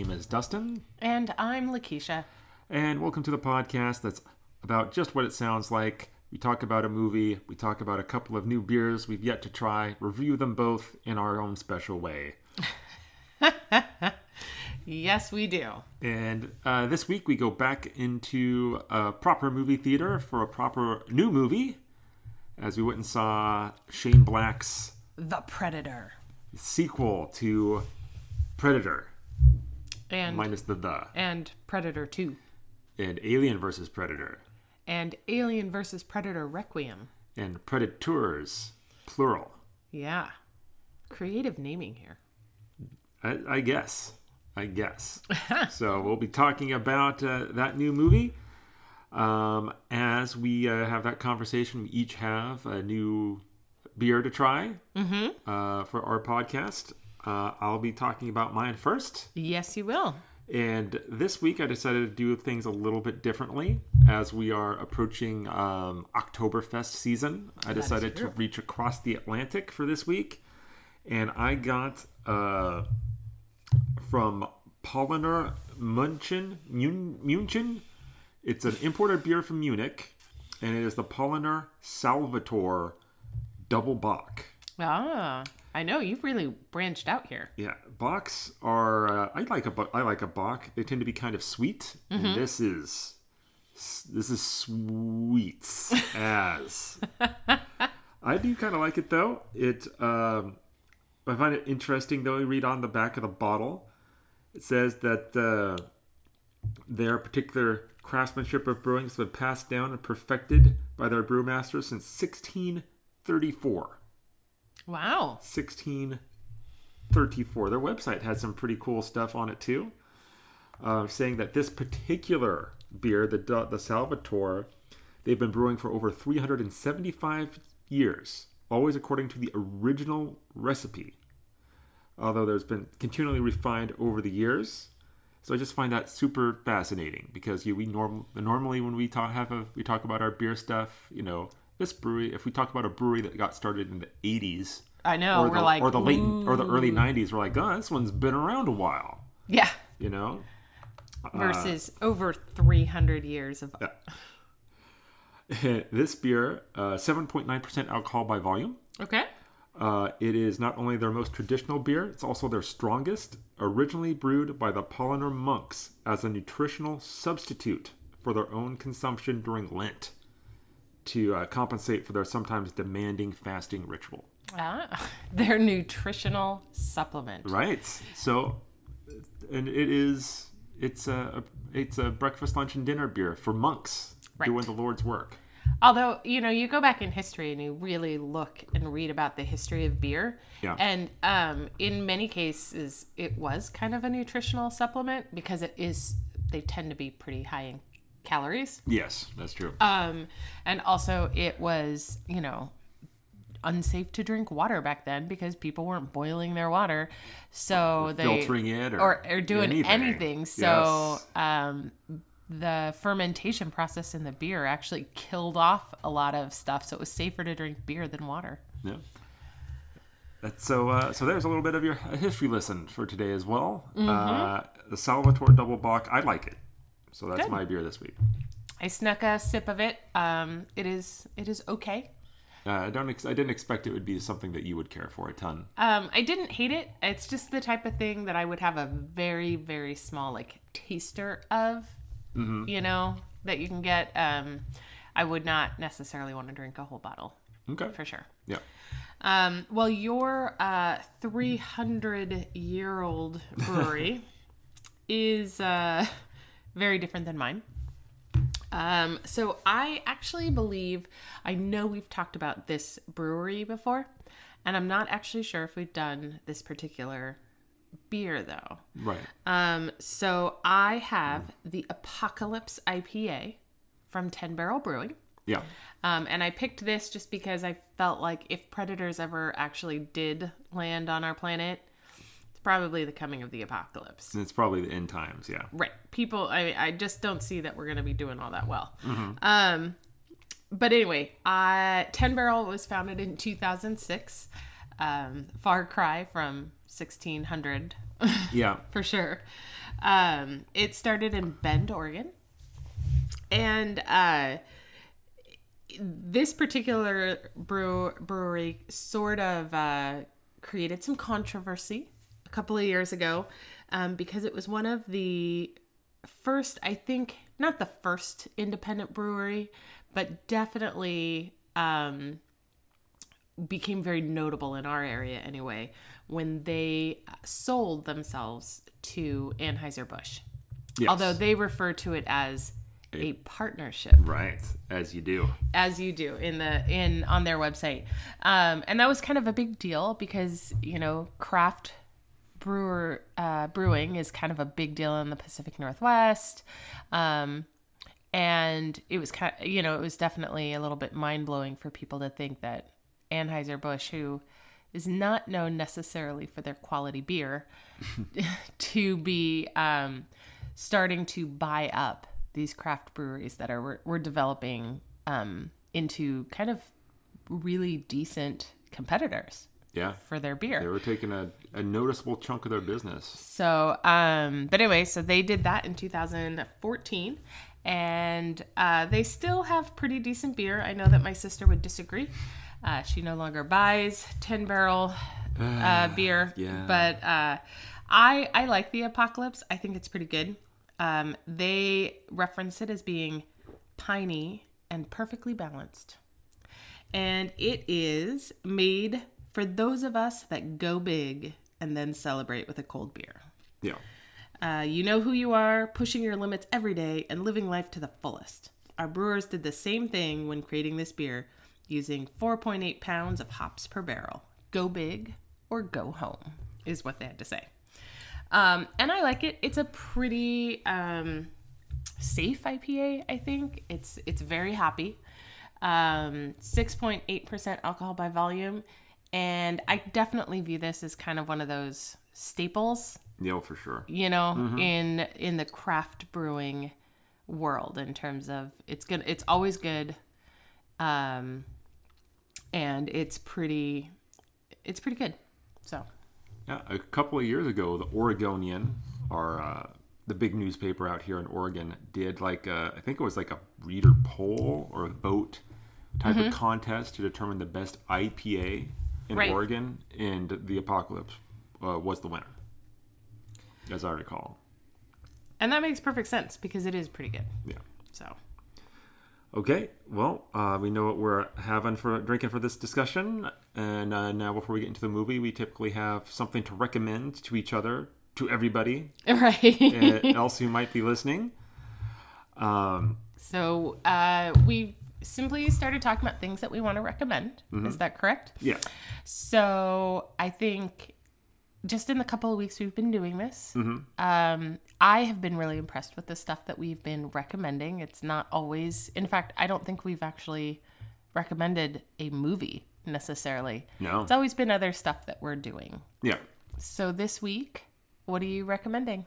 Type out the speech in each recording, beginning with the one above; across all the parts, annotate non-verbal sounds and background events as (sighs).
name is Dustin, And I'm Lakeisha. and welcome to the podcast that's about just what it sounds like. We talk about a movie, we talk about a couple of new beers we've yet to try, review them both in our own special way. (laughs) Yes, we do. And uh, this week we go back into a proper movie theater for a proper new movie, as we went and saw Shane Black's The Predator. sequel to Predator, And minus the the, and Predator 2. and Alien versus Predator, And Alien versus Predator Requiem. and Predators, plural. Yeah. Creative naming here. I, I guess. I guess. (laughs) so we'll be talking about uh, that new movie. Um, as we uh, have that conversation, we each have a new beer to try uh, for our podcast. Uh, I'll be talking about mine first. Yes, you will. And this week I decided to do things a little bit differently as we are approaching um, Oktoberfest season. I decided to reach across the Atlantic for this week. And I got uh, from Paulaner Munchen, Mun- Munchen. It's an imported beer from Munich, and it is the Paulaner Salvatore Double Bock. Ah, I know you've really branched out here. Yeah, Bocks are. Uh, I like a. I like a Bock. They tend to be kind of sweet, and this is. This is sweet (laughs) as. I do kind of like it though. It. Um, I find it interesting though. You read on the back of the bottle, it says that uh, their particular craftsmanship of brewing has been passed down and perfected by their brewmaster since 1634. Wow. 1634. Their website has some pretty cool stuff on it too, uh, saying that this particular beer, the the Salvatore, they've been brewing for over 375 years, always according to the original recipe. Although there's been continually refined over the years. So I just find that super fascinating because you we norm, normally when we talk have a we talk about our beer stuff, you know, this brewery. If we talk about a brewery that got started in the 80s, I know. or we're the, like, or the late "Ooh." or the early 90s we're like oh this one's been around a while Yeah. you know Versus over 300 years of. (laughs) this beer uh, 7.9% alcohol by volume Okay. uh, it is not only their most traditional beer it's also their strongest originally brewed by the Paulaner monks as a nutritional substitute for their own consumption during lent to uh, compensate for their sometimes demanding fasting ritual Ah, (laughs) their nutritional supplement. Right. So, and it is it's a it's a breakfast, lunch, and dinner beer for monks Right. doing the Lord's work. Although, you know, you go back in history and you really look and read about the history of beer. Yeah. And um, in many cases, it was kind of a nutritional supplement because it is, they tend to be pretty high in calories. Yes, that's true. Um, and also, it was, you know, unsafe to drink water back then because people weren't boiling their water. So they. Filtering it or, or, or doing anything. anything. So um, the fermentation process in the beer actually killed off a lot of stuff. So it was safer to drink beer than water. Yeah. That's so. Uh, so there's a little bit of your history lesson for today as well. Mm-hmm. Uh, the Salvatore Double Bock. I like it. So that's Good. my beer this week. I snuck a sip of it. Um, it is it is okay. Uh, I don't. Ex- I didn't expect it would be something that you would care for a ton. Um, I didn't hate it. It's just the type of thing that I would have a very very small like taster of. You know that you can get. Um, I would not necessarily want to drink a whole bottle Okay. for sure. Yeah. Um, well, your uh, 300 year old brewery (laughs) is uh, very different than mine. Um, so I actually believe I know we've talked about this brewery before, and I'm not actually sure if we've done this particular beer though. Right. Um, so I have the Apocalypse IPA from Ten Barrel Brewing. Yeah. Um, and I picked this just because I felt like if predators ever actually did land on our planet, probably the coming of the apocalypse. And it's probably the end times. Yeah. Right. People, I, I just don't see that we're going to be doing all that well. Um, but anyway, uh, 10 Barrel was founded in 2006. Um, far cry from 1600 Yeah. (laughs) for sure. Um, it started in Bend, Oregon, and uh, this particular brew, brewery sort of uh, created some controversy a couple of years ago um, because it was one of the first, I think, not the first independent brewery, but definitely um, became very notable in our area anyway when they sold themselves to Anheuser-Busch. Yes. Although they refer to it as a partnership right, as you do. as you do in the in on their website um, and that was kind of a big deal because you know craft brewer uh, brewing is kind of a big deal in the pacific northwest. Um, and it was kind of, you know it was definitely a little bit mind-blowing for people to think that anheuser-busch who is not known necessarily for their quality beer (laughs) (laughs) to be um, starting to buy up these craft breweries that are we're, we're developing um, into kind of really decent competitors Yeah. for their beer. They were taking a, a noticeable chunk of their business. So, um, but anyway, so they did that in 2014, and uh, they still have pretty decent beer. I know that my sister would disagree. Uh, she no longer buys 10 barrel uh, (sighs) beer, yeah. but uh, I I like the Apocalypse. I think it's pretty good. Um, they reference it as being piney and perfectly balanced, and it is made for those of us that go big and then celebrate with a cold beer. Yeah. Uh, you know who you are, pushing your limits every day and living life to the fullest. Our brewers did the same thing when creating this beer, using 4.8 pounds of hops per barrel. Go big or go home, is what they had to say. Um, and I like it. It's a pretty um, safe IPA. I think it's it's very happy. Um, 6.8% alcohol by volume, and I definitely view this as kind of one of those staples Yeah, for sure. you know in in the craft brewing world in terms of it's good it's always good um and it's pretty it's pretty good so Yeah, a couple of years ago, the Oregonian, our uh, the big newspaper out here in Oregon, did like a, I think it was like a reader poll or a vote type Mm-hmm. of contest to determine the best IPA in Right. Oregon, and the Apocalypse uh, was the winner, as I recall. and that makes perfect sense because it is pretty good Yeah. so Okay, well, uh, we know what we're having for drinking for this discussion, and uh, now before we get into the movie, we typically have something to recommend to each other, to everybody (laughs) right else who might be listening. Um, so uh we simply started talking about things that we want to recommend is that correct yeah, So I think just in the couple of weeks we've been doing this, um, I have been really impressed with the stuff that we've been recommending. It's not always, in fact, I don't think we've actually recommended a movie necessarily. no, It's always been other stuff that we're doing. yeah. So this week, what are you recommending?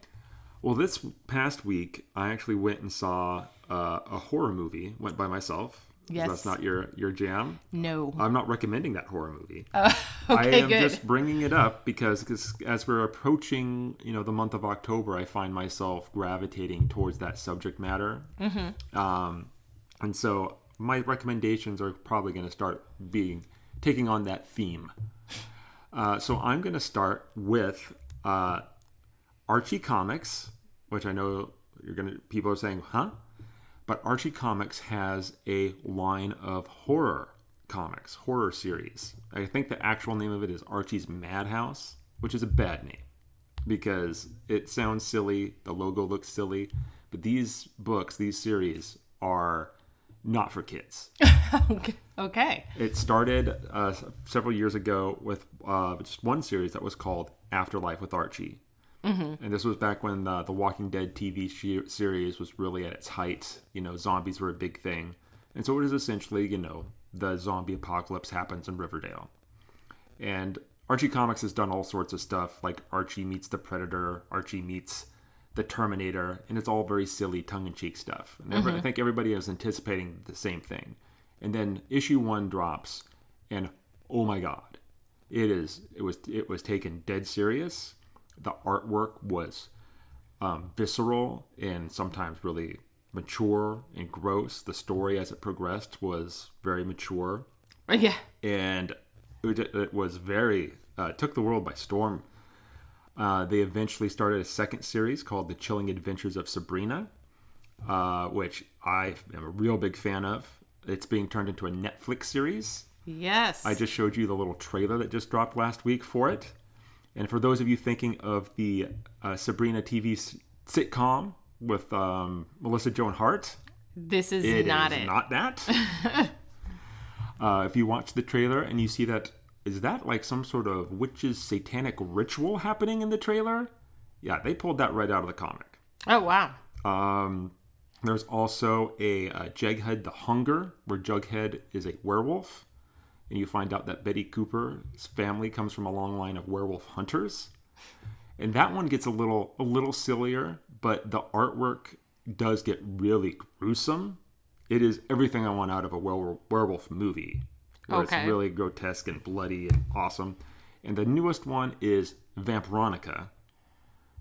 Well, this past week, I actually went and saw uh, a horror movie. Went by myself. Yes. that's not your your jam. No. I'm not recommending that horror movie. (laughs) okay, I am good. just bringing it up because, because as we're approaching, you know, the month of October, I find myself gravitating towards that subject matter. Mm-hmm. Um, and so my recommendations are probably going to start being taking on that theme. Uh, so I'm going to start with uh, Archie Comics, which I know you're going to people are saying, "Huh?" But Archie Comics has a line of horror comics, horror series. I think the actual name of it is Archie's Madhouse, which is a bad name because it sounds silly, the logo looks silly, but these books, these series are not for kids. (laughs) okay. It started uh, several years ago with uh, just one series that was called Afterlife with Archie. Mm-hmm. And this was back when uh, the Walking Dead TV sh- series was really at its height. You know, zombies were a big thing. And so it is essentially, you know, the zombie apocalypse happens in Riverdale. And Archie Comics has done all sorts of stuff, like Archie meets the Predator, Archie meets the Terminator, and it's all very silly, tongue in cheek stuff. And every- I think everybody is anticipating the same thing. And then issue one drops, and oh my god, it is it was it was taken dead serious. The artwork was um, visceral and sometimes really mature and gross. The story as it progressed was very mature Yeah. and it, it was very uh, took the world by storm. Uh, they eventually started a second series called The Chilling Adventures of Sabrina, uh, which I am a real big fan of. It's being turned into a Netflix series. Yes. I just showed you the little trailer that just dropped last week for it. And for those of you thinking of the uh, Sabrina TV s- sitcom with um, Melissa Joan Hart, this is it not is it. not that. (laughs) uh, if you watch the trailer and you see that, is that like some sort of witch's satanic ritual happening in the trailer? Yeah, they pulled that right out of the comic. oh wow. Um, there's also a, uh Jughead the Hunger, where Jughead is a werewolf, and you find out that Betty Cooper's family comes from a long line of werewolf hunters. And that one gets a little a little sillier, but the artwork does get really gruesome. It is everything I want out of a werewolf movie, where Okay. it's really grotesque and bloody and awesome. And the newest one is Vampironica,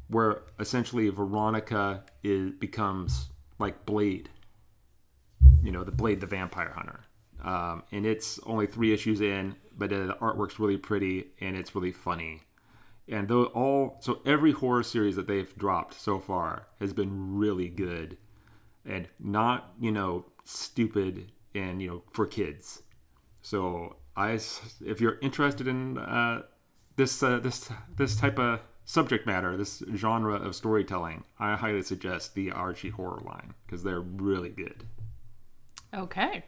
where essentially Veronica is becomes like Blade. You know, the Blade, the vampire hunter. Um, and it's only three issues in, but uh, the artwork's really pretty and it's really funny. And though all so every horror series that they've dropped so far has been really good and not you know stupid and you know for kids. So I, if you're interested in uh, this uh, this this type of subject matter, this genre of storytelling, I highly suggest the Archie horror line because they're really good. Okay.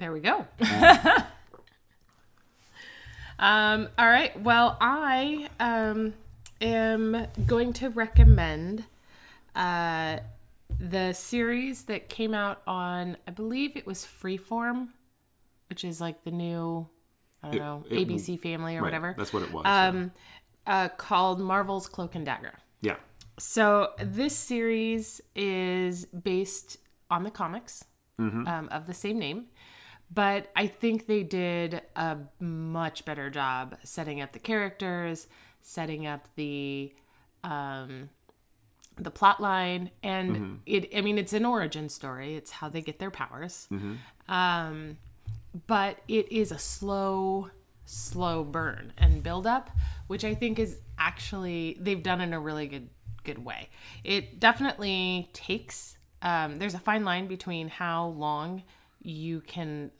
There we go. (laughs) um, all right. Well, I um, am going to recommend uh, the series that came out on, I believe it was Freeform, which is like the new, I don't It- know, it- ABC Family or Right, whatever, That's what it was. um, uh, called Marvel's Cloak and Dagger. yeah. So this series is based on the comics um, of the same name, but I think they did a much better job setting up the characters, setting up the um, the plot line, and it. I mean, it's an origin story. It's how they get their powers. Um, but it is a slow slow burn and build up which i think is actually they've done in a really good good way it definitely takes um, there's a fine line between how long you can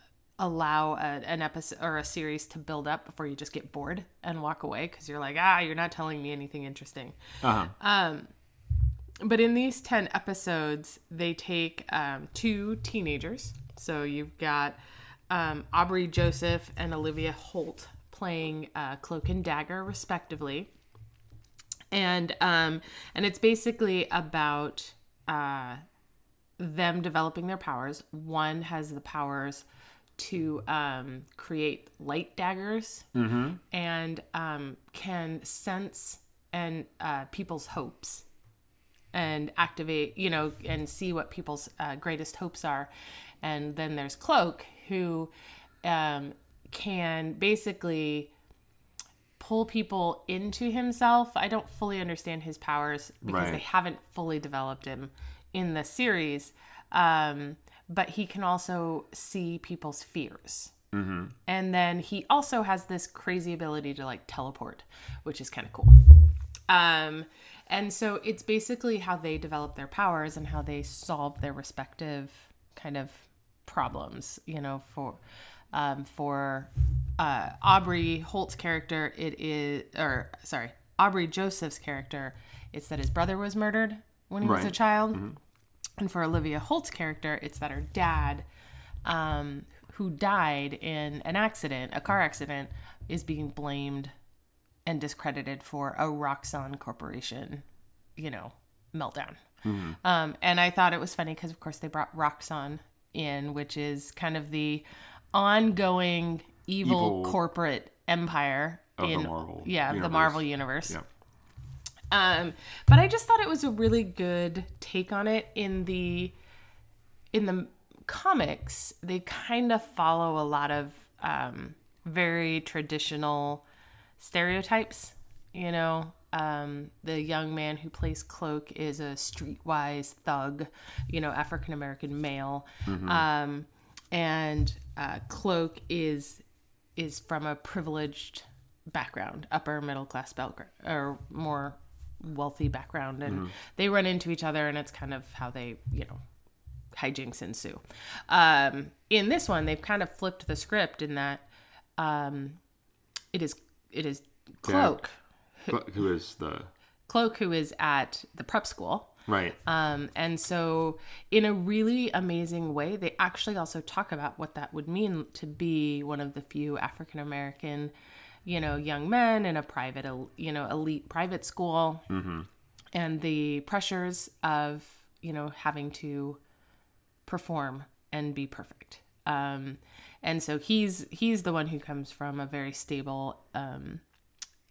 allow a, an episode or a series to build up before you just get bored and walk away because you're like ah you're not telling me anything interesting. Uh-huh. but in these 10 episodes they take um, two teenagers. So you've got um, aubrey joseph and olivia holt playing uh, cloak and dagger respectively. And um, and it's basically about uh, them developing their powers. One has the powers to um, create light daggers and um, can sense and uh, people's hopes and activate, you know, and see what people's uh, greatest hopes are. And then there's Cloak, who um, can basically pull people into himself. I don't fully understand his powers because Right. they haven't fully developed him in the series. Um, but he can also see people's fears. And then he also has this crazy ability to like teleport, which is kind of cool. Um, and so it's basically how they develop their powers and how they solve their respective kind of problems, you know, for um, for uh, Aubrey Holt's character, it is, or sorry, Aubrey Joseph's character, it's that his brother was murdered when he was a Right. child. And for Olivia Holt's character, it's that her dad, um, who died in an accident, a car accident, is being blamed and discredited for a Roxxon Corporation, you know, meltdown. Um, and I thought it was funny because, of course, they brought Roxxon in, which is kind of the ongoing evil, Evil corporate empire Of the in Marvel yeah the. Marvel universe. Yeah. Um, but I just thought it was a really good take on it in the in the comics. They kind of follow a lot of um, very traditional stereotypes, you know, Um, the young man who plays Cloak is a streetwise thug, you know, African American male, um, and uh, Cloak is is from a privileged background, upper middle class background, or more wealthy background, and they run into each other, and it's kind of how they, you know, hijinks ensue. Um, in this one, they've kind of flipped the script in that um, it is it is Cloak, But who is the Cloak who is at the prep school. right? Um, and so, in a really amazing way, they actually also talk about what that would mean to be one of the few African American, you know, young men in a private, you know, elite private school, and the pressures of, you know, having to perform and be perfect. Um, and so he's he's the one who comes from a very stable um,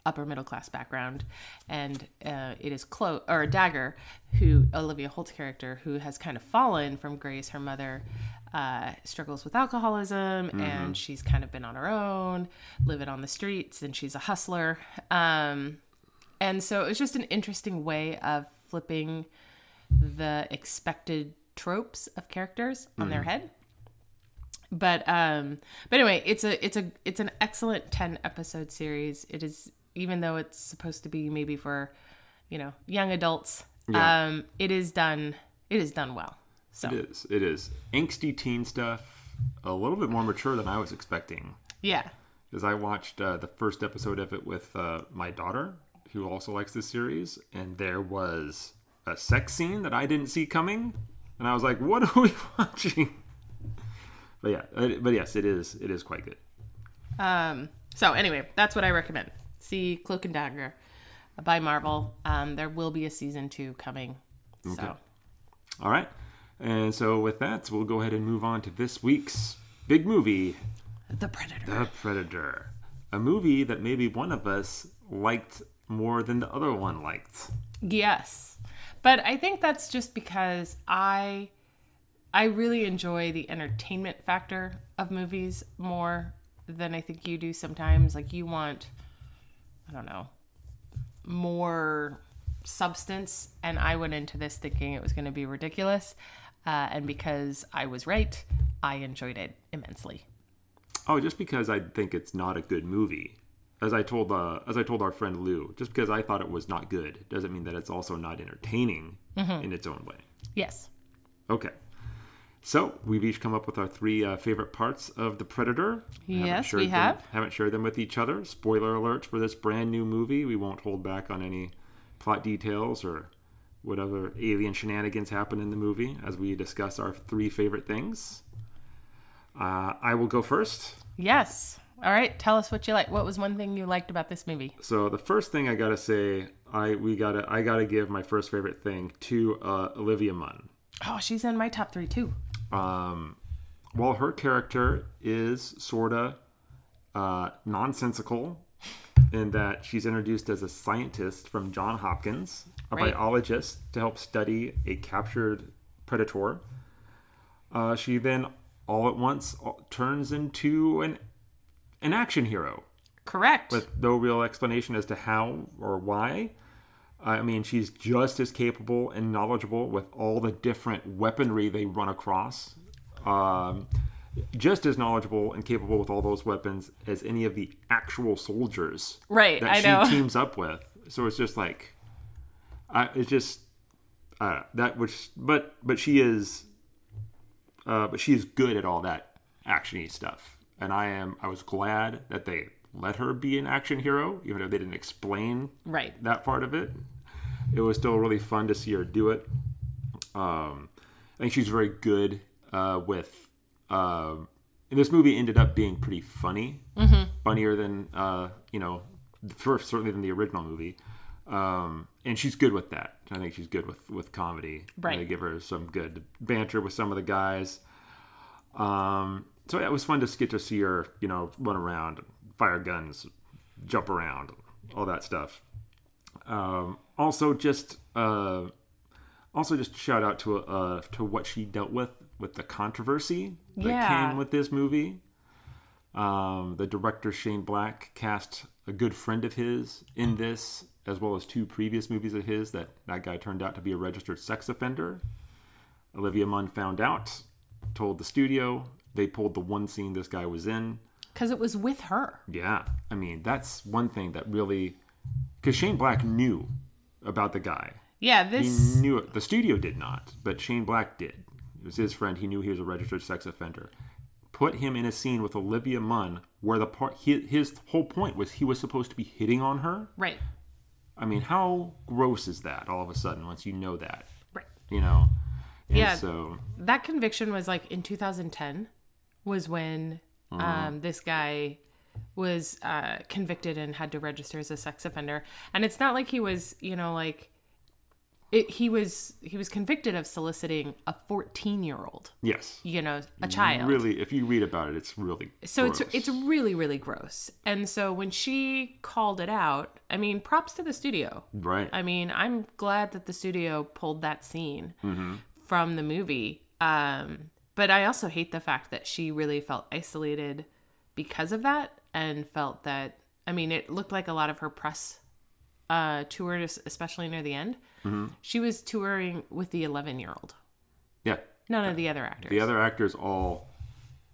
upper middle class background, and uh, it is Clo or Dagger, who Olivia Holt's character, who has kind of fallen from Grace. Her mother uh, struggles with alcoholism, and she's kind of been on her own, living on the streets, and she's a hustler. Um, and so it was just an interesting way of flipping the expected tropes of characters on their head but um but anyway it's a it's a it's an excellent 10 episode series it is even though it's supposed to be maybe for you know young adults Yeah. um it is done it is done well so It is. It is angsty teen stuff. A little bit more mature than I was expecting. yeah Because I watched uh, the first episode of it with uh, my daughter, who also likes this series, and there was a sex scene that I didn't see coming, and I was like, "What are we (laughs) watching?" But yeah, but yes, it is. It is quite good. um so anyway that's what i recommend see cloak and dagger by marvel. Um there will be a season two coming so. All right, and so with that, we'll go ahead and move on to this week's big movie, the predator. The Predator, a movie that maybe one of us liked more than the other one liked. Yes. But I think that's just because I I really enjoy the entertainment factor of movies more than I think you do sometimes. Like you want I don't know, more substance and I went into this thinking it was going to be ridiculous. Uh, and because I was right, I enjoyed it immensely. Oh, just because I think it's not a good movie. As I told uh, as I told our friend Lou, just because I thought it was not good doesn't mean that it's also not entertaining in its own way. Yes. Okay. So we've each come up with our three uh, favorite parts of the Predator. Yes, we them- have. haven't shared them with each other. Spoiler alert for this brand new movie. We won't hold back on any plot details or whatever alien shenanigans happen in the movie as we discuss our three favorite things. Uh, I will go first. Yes. All right. Tell us what you like. What was one thing you liked about this movie? So the first thing I gotta say, I we gotta I gotta give my first favorite thing to uh, Olivia Munn. Oh, she's in my top three too. Um, while her character is sorta uh, nonsensical in that she's introduced as a scientist from John Hopkins, a Right. biologist to help study a captured predator. Uh, she then all at once uh, turns into an an action hero Correct. with no real explanation as to how or why. I mean, she's just as capable and knowledgeable with all the different weaponry they run across. Um, just as knowledgeable and capable with all those weapons as any of the actual soldiers Right, that I she know. (laughs) teams up with. So it's just like, I it's just uh, that which, but but she is, uh, but she is good at all that actiony stuff, and I am. I was glad that they let her be an action hero, even though they didn't explain right. that part of it. It was still really fun to see her do it. Um, I think she's very good uh, with. Um, and this movie ended up being pretty funny, funnier than uh, you know, first certainly than the original movie. Um, and she's good with that. I think she's good with with comedy. Right. They give her some good banter with some of the guys. Um, so yeah, it was fun to get to see her, you know, run around, fire guns, jump around, all that stuff. Um, also, just uh, also just shout out to uh, to what she dealt with with the controversy that Yeah. came with this movie. Um, the director Shane Black cast a good friend of his in this as well as two previous movies of his that that guy turned out to be a registered sex offender. Olivia Munn found out, told the studio. They pulled the one scene this guy was in. Because it was with her. Yeah, I mean that's one thing that really, because Shane Black knew about the guy. Yeah, He this. knew it. The studio did not, but Shane Black did. It was his friend. He knew he was a registered sex offender. Put him in a scene with Olivia Munn where the part his, his whole point was he was supposed to be hitting on her. Right. I mean, how gross is that? All of a sudden, once you know that, Right. you know. And Yeah. So that conviction was like in 2010 was when Mm-hmm. um, this guy was uh, convicted and had to register as a sex offender and it's not like he was you know like it, he was he was convicted of soliciting a 14 year old yes, you know a child really, if you read about it, it's really so gross. it's it's really really gross and so when she called it out i mean props to the studio right. I mean, I'm glad that the studio pulled that scene from the movie. Um, but I also hate the fact that she really felt isolated because of that and felt that, I mean, it looked like a lot of her press uh, tour, especially near the end. She was touring with the 11 year old, yeah, none of the other actors. the other actors all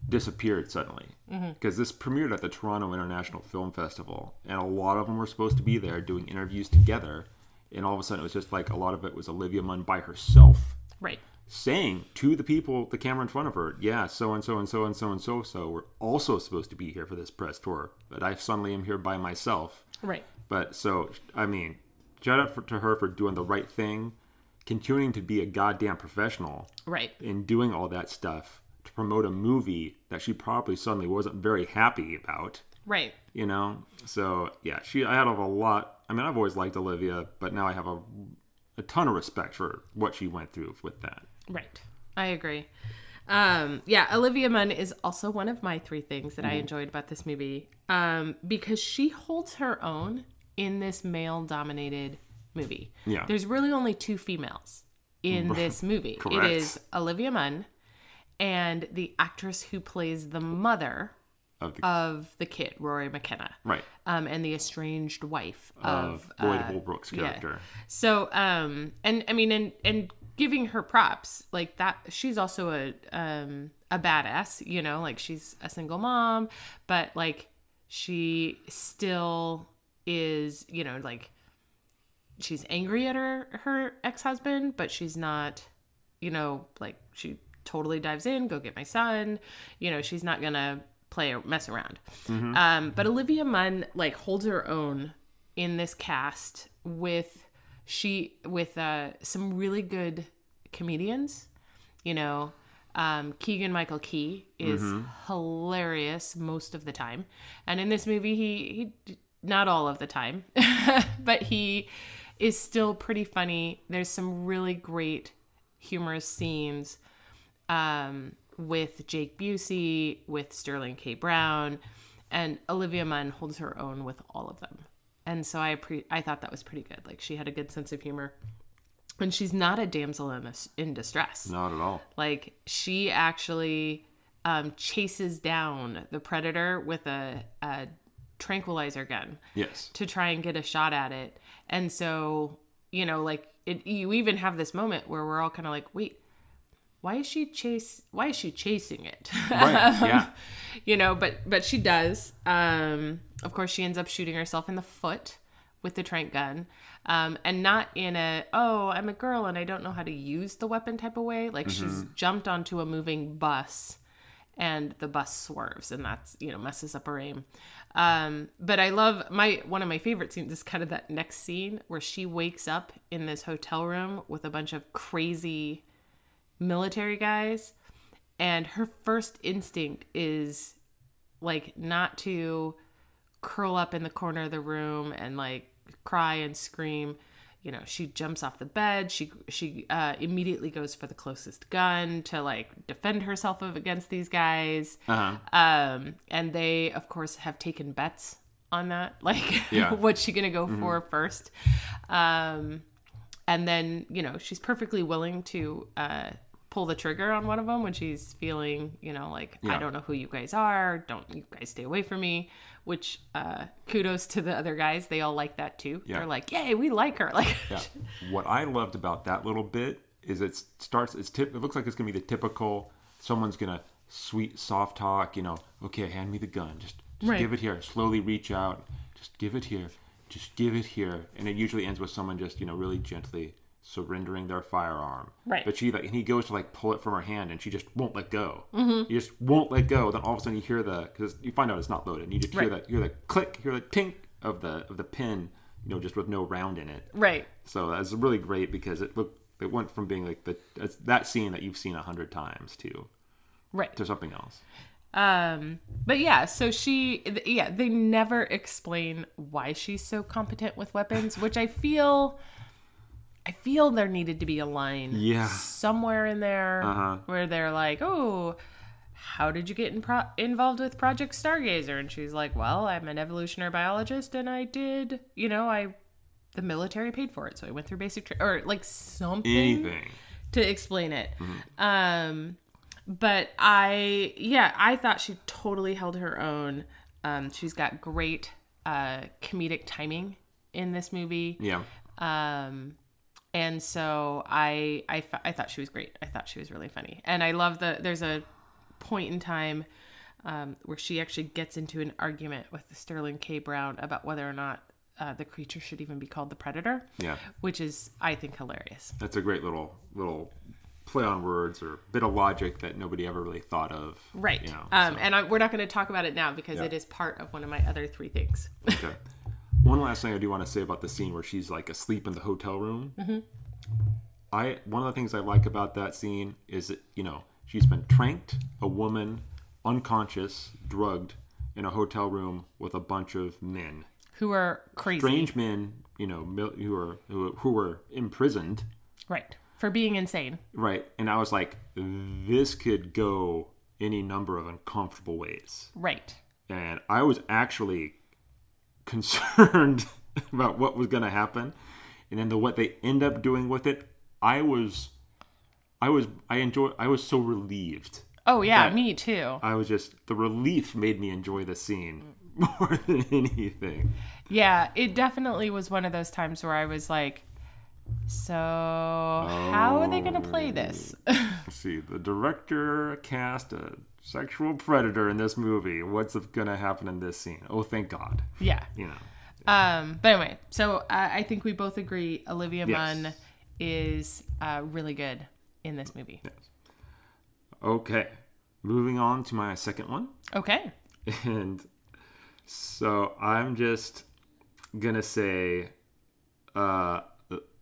disappeared suddenly Mm-hmm. because this premiered at the Toronto International Film Festival, and a lot of them were supposed to be there doing interviews together, and all of a sudden it was just like a lot of it was Olivia Munn by herself right. Saying to the people, the camera in front of her, yeah, so and so and so and so and so so we're also supposed to be here for this press tour, but I suddenly am here by myself. Right. But so, I mean, shout out for, to her for doing the right thing, continuing to be a goddamn professional Right. in doing all that stuff to promote a movie that she probably suddenly wasn't very happy about, Right. you know? So, yeah, she, I had a lot, I mean, I've always liked Olivia, but now I have a, a ton of respect for what she went through with that. Right. I agree. Um, yeah, Olivia Munn is also one of my three things that I enjoyed about this movie um, because she holds her own in this male dominated movie. Yeah. There's really only two females in (laughs) this movie. It is Olivia Munn and the actress who plays the mother Of the, of the kid, Rory McKenna. right. Um, and the estranged wife Of of, Boyd uh, Holbrook's yeah. character. so, um, and I mean, and and giving her props like that, she's also a um a badass, you know, like she's a single mom, but like she still is, you know, like she's angry at her her ex husband, but she's not, you know, like she totally dives in, go get my son, you know, she's not gonna play or mess around. Um, but Olivia Munn like holds her own in this cast with she with uh, some really good comedians. You know, um, Keegan Michael Key is hilarious most of the time, and in this movie, he he not all of the time, (laughs) but he is still pretty funny. There's some really great humorous scenes um, with Jake Busey, with Sterling K. Brown, and Olivia Munn holds her own with all of them. And so I pre- I thought that was pretty good. Like she had a good sense of humor, and she's not a damsel in this, in distress. Not at all. Like she actually um, chases down the predator with a, a tranquilizer gun Yes. to try and get a shot at it. And so, you know, like it, you even have this moment where we're all kind of like, wait, why is she chase? Why is she chasing it? Right. Yeah. (laughs) you know, but but she does. Um, of course, she ends up shooting herself in the foot with the trank gun, um, and not in a oh I'm a girl and I don't know how to use the weapon type of way. Like she's jumped onto a moving bus, and the bus swerves, and that's you know messes up her aim. Um, but I love my one of my favorite scenes is kind of that next scene where she wakes up in this hotel room with a bunch of crazy military guys and her first instinct is like not to curl up in the corner of the room and like cry and scream. You know she jumps off the bed. She she uh, immediately goes for the closest gun to like defend herself against these guys. Uh-huh. um and they of course have taken bets on that. (laughs) Like Yeah. what's she gonna go for first? Um and then you know she's perfectly willing to uh pull the trigger on one of them when she's feeling, you know, like I don't know who you guys are. Don't you guys stay away from me? Which uh, kudos to the other guys. They all like that too. Yeah. They're like, yay, we like her. (laughs) Like, Yeah. what I loved about that little bit is it starts. It's tip. It looks like it's gonna be the typical. Someone's gonna sweet soft talk. You know. Okay, hand me the gun. Just, just Right. give it here. Slowly reach out. Just give it here. Just give it here. And it usually ends with someone just you know really gently surrendering their firearm. Right. But she like and he goes to like pull it from her hand and she just won't let go. Mm-hmm. You just won't let go. Then all of a sudden you hear the because you find out it's not loaded. And you just hear Right. the hear the click, hear the tink of the of the pin. You know, just with no round in it. right. So that's really great because it looked it went from being like the that scene that you've seen a hundred times to Right. to something else. Um, but yeah, so she, th- yeah, they never explain why she's so competent with weapons, (sighs) which I feel, I feel there needed to be a line, Yeah. somewhere in there Uh-huh. where they're like, oh, how did you get in pro- involved with Project Stargazer? And she's like, well, I'm an evolutionary biologist, and I did, you know, I, the military paid for it, so I went through basic, tra- or like something Anything. to explain it. Um, but I, yeah, I thought she totally held her own. Um, she's got great uh, comedic timing in this movie. Yeah. Um, and so I, I, I thought she was great. I thought she was really funny. And I love the, there's a point in time um, where she actually gets into an argument with Sterling K. Brown about whether or not uh, the creature should even be called the predator. Yeah. Which is, I think, hilarious. That's a great little little play on words or bit of logic that nobody ever really thought of. Right. You know, um, so- And I, we're not going to talk about it now because Yeah. it is part of one of my other three things. Okay. (laughs) One last thing I do want to say about the scene where she's like asleep in the hotel room. Mm-hmm. I one of the things I like about that scene is that you know she's been tranked, a woman, unconscious, drugged in a hotel room with a bunch of men, Who are crazy. strange men, you know, who are who, who were imprisoned, Right. For being insane. right? And I was like, this could go any number of uncomfortable ways. Right. and I was actually (laughs) concerned about what was going to happen, and then the what they end up doing with it. I was, I was, I enjoy. I was so relieved. Oh, yeah, me too. I was just the relief made me enjoy the scene (laughs) more than anything. Yeah, it definitely was one of those times where I was like, so how are they going to play this? Let's see, the director cast a sexual predator in this movie. What's going to happen in this scene? Oh, thank God. yeah. You know. Um, but anyway, so I I think we both agree Olivia Yes. Munn is uh, really good in this movie. Yes. Okay, moving on to my second one. Okay. (laughs) And so I'm just gonna say uh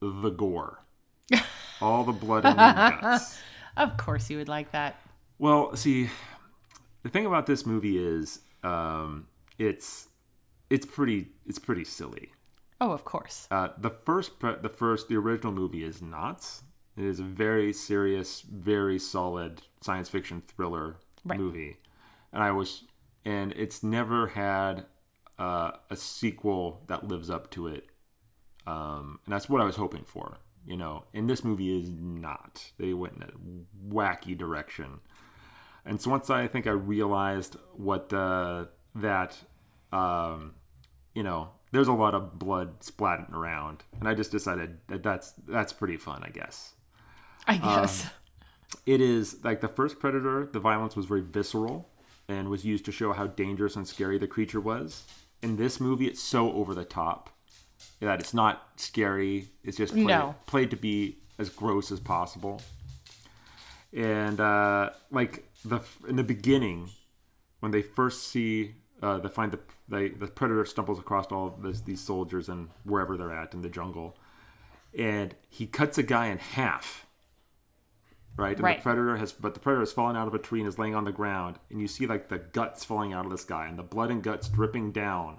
the, gore. (laughs) All the blood and the guts. (laughs) Of course you would like that. Well, see, the thing about this movie is um it's it's pretty it's pretty silly. Oh, of course. Uh, the first, pre- the first, the original movie is not. It is a very serious, very solid science fiction thriller Right. movie, and I was, and it's never had uh, a sequel that lives up to it, um, and that's what I was hoping for. You know, and this movie is not. They went in a wacky direction, and so once I think I realized what the that um, you know, there's a lot of blood splatting around, and I just decided that that's that's pretty fun, I guess. I guess. It is like the first Predator. The violence was very visceral and was used to show how dangerous and scary the creature was. In this movie, it's so over the top that it's not scary. It's just played, No. played to be as gross as possible. And uh, like the in the beginning, when they first see uh, they find the they, the predator stumbles across all of this, these soldiers and wherever they're at in the jungle, and he cuts a guy in half. Right, and Right. the predator has, but the predator has fallen out of a tree and is laying on the ground, and you see like the guts falling out of this guy and the blood and guts dripping down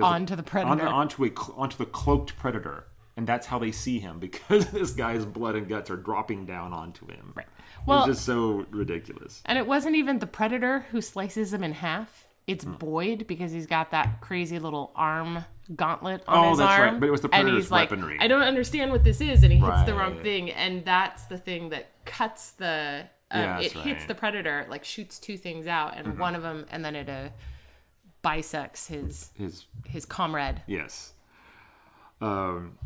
Onto the predator. on onto a onto the cloaked predator, and that's how they see him (laughs) because this guy's blood and guts are dropping down onto him. Right. Well- it's just so ridiculous. And it wasn't even the predator who slices him in half. It's Hmm. Boyd because he's got that crazy little arm gauntlet on Oh, his that's arm. right, but it was the and predator's he's like, weaponry. I don't understand what this is, and he hits the wrong thing, and that's the thing that cuts the. Um, Yeah, it that's hits. Mm-hmm. the predator, like shoots two things out, and one of them, and then it uh, bisects his His his comrade. Yes. Um.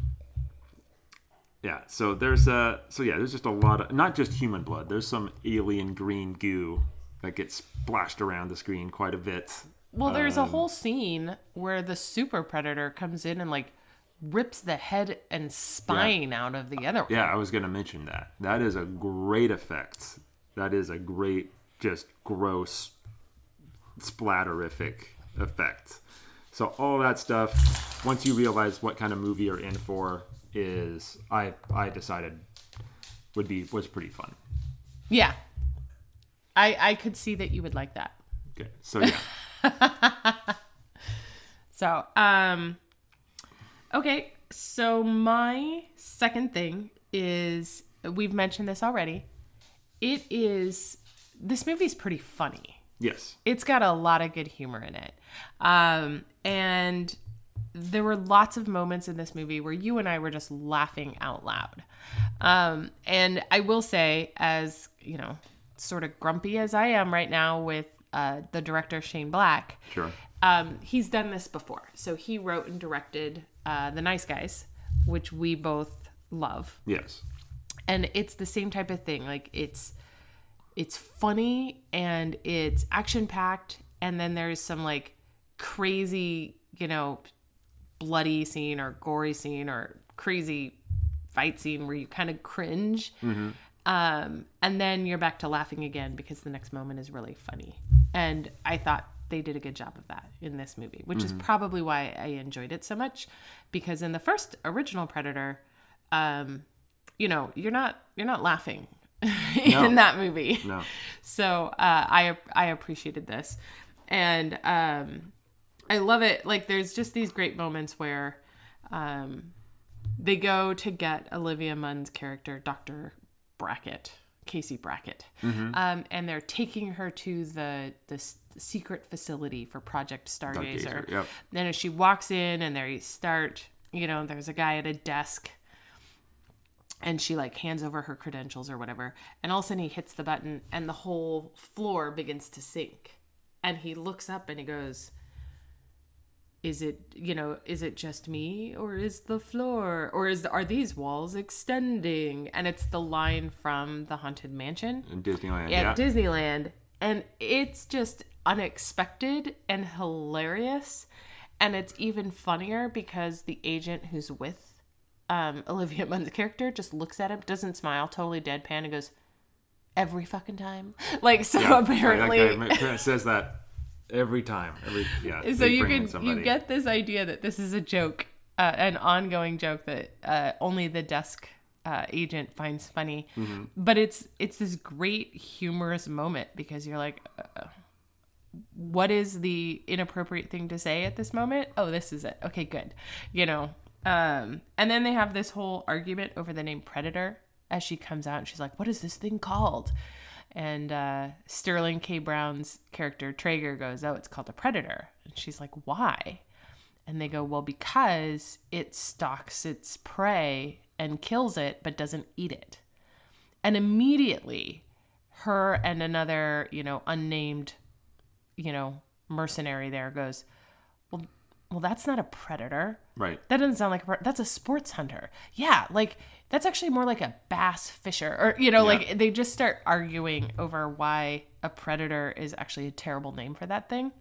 Yeah. So there's uh so yeah there's just a lot of not just human blood. There's some alien green goo that gets splashed around the screen quite a bit. Well, there's a Um, whole scene where the super predator comes in and like rips the head and spine out of the other one. Yeah, I was gonna mention that. That is a great effect. That is a great, just gross, splatterific effect. So all that stuff. Once you realize what kind of movie you're in for, is I I decided would be was pretty fun. Yeah. I I could see that you would like that. Okay, so yeah. (laughs) So, um okay, so my second thing is we've mentioned this already. It is this movie's pretty funny. Yes. It's got a lot of good humor in it. Um and there were lots of moments in this movie where you and I were just laughing out loud. Um and I will say as, you know, sort of grumpy as I am right now with uh, the director Shane Black, Sure. um, he's done this before. So he wrote and directed uh, The Nice Guys, which we both love, Yes. and it's the same type of thing. Like it's it's funny and it's action packed, and then there's some like crazy, you know, bloody scene or gory scene or crazy fight scene where you kind of cringe. Um, and then you're back to laughing again because the next moment is really funny. And I thought they did a good job of that in this movie, which is probably why I enjoyed it so much. Because in the first original Predator, um, you know, you're not you're not laughing (laughs) in that movie. No. So uh, I I appreciated this, and um, I love it. Like there's just these great moments where um, they go to get Olivia Munn's character, Doctor Brackett, Casey Brackett, um, and they're taking her to the the s- secret facility for Project Stargazer. Stargazer, yep. Then as she walks in, and they start, you know, there's a guy at a desk and she like hands over her credentials or whatever and all of a sudden he hits the button and the whole floor begins to sink and he looks up and he goes is it you know is it just me or is the floor or is are these walls extending and it's the line from the haunted mansion In Disneyland. at Yeah. Disneyland, and it's just unexpected and hilarious. And it's even funnier because the agent who's with um, (laughs) Olivia Munn's character just looks at him, doesn't smile, totally deadpan, and goes, "Every fucking time." (laughs) Like so, Yeah, apparently. That guy (laughs) says that every time. Every yeah. so you can somebody. you get this idea that this is a joke, uh, an ongoing joke that uh, only the desk uh, agent finds funny. Mm-hmm. But it's it's this great humorous moment because you're like, uh, what is the inappropriate thing to say at this moment? Oh, this is it. Okay, good. You know. Um, and then they have this whole argument over the name Predator as she comes out and she's like, "What is this thing called?" And uh, Sterling K. Brown's character Traeger goes, "Oh, it's called a predator." And she's like, "Why?" And they go, "Well, because it stalks its prey and kills it, but doesn't eat it." And immediately, her and another, you know, unnamed, you know, mercenary there goes, "Well, well, that's not a predator." Right. That doesn't sound like a that's a sports hunter. Yeah, like that's actually more like a bass fisher, or you know, like they just start arguing over why a predator is actually a terrible name for that thing.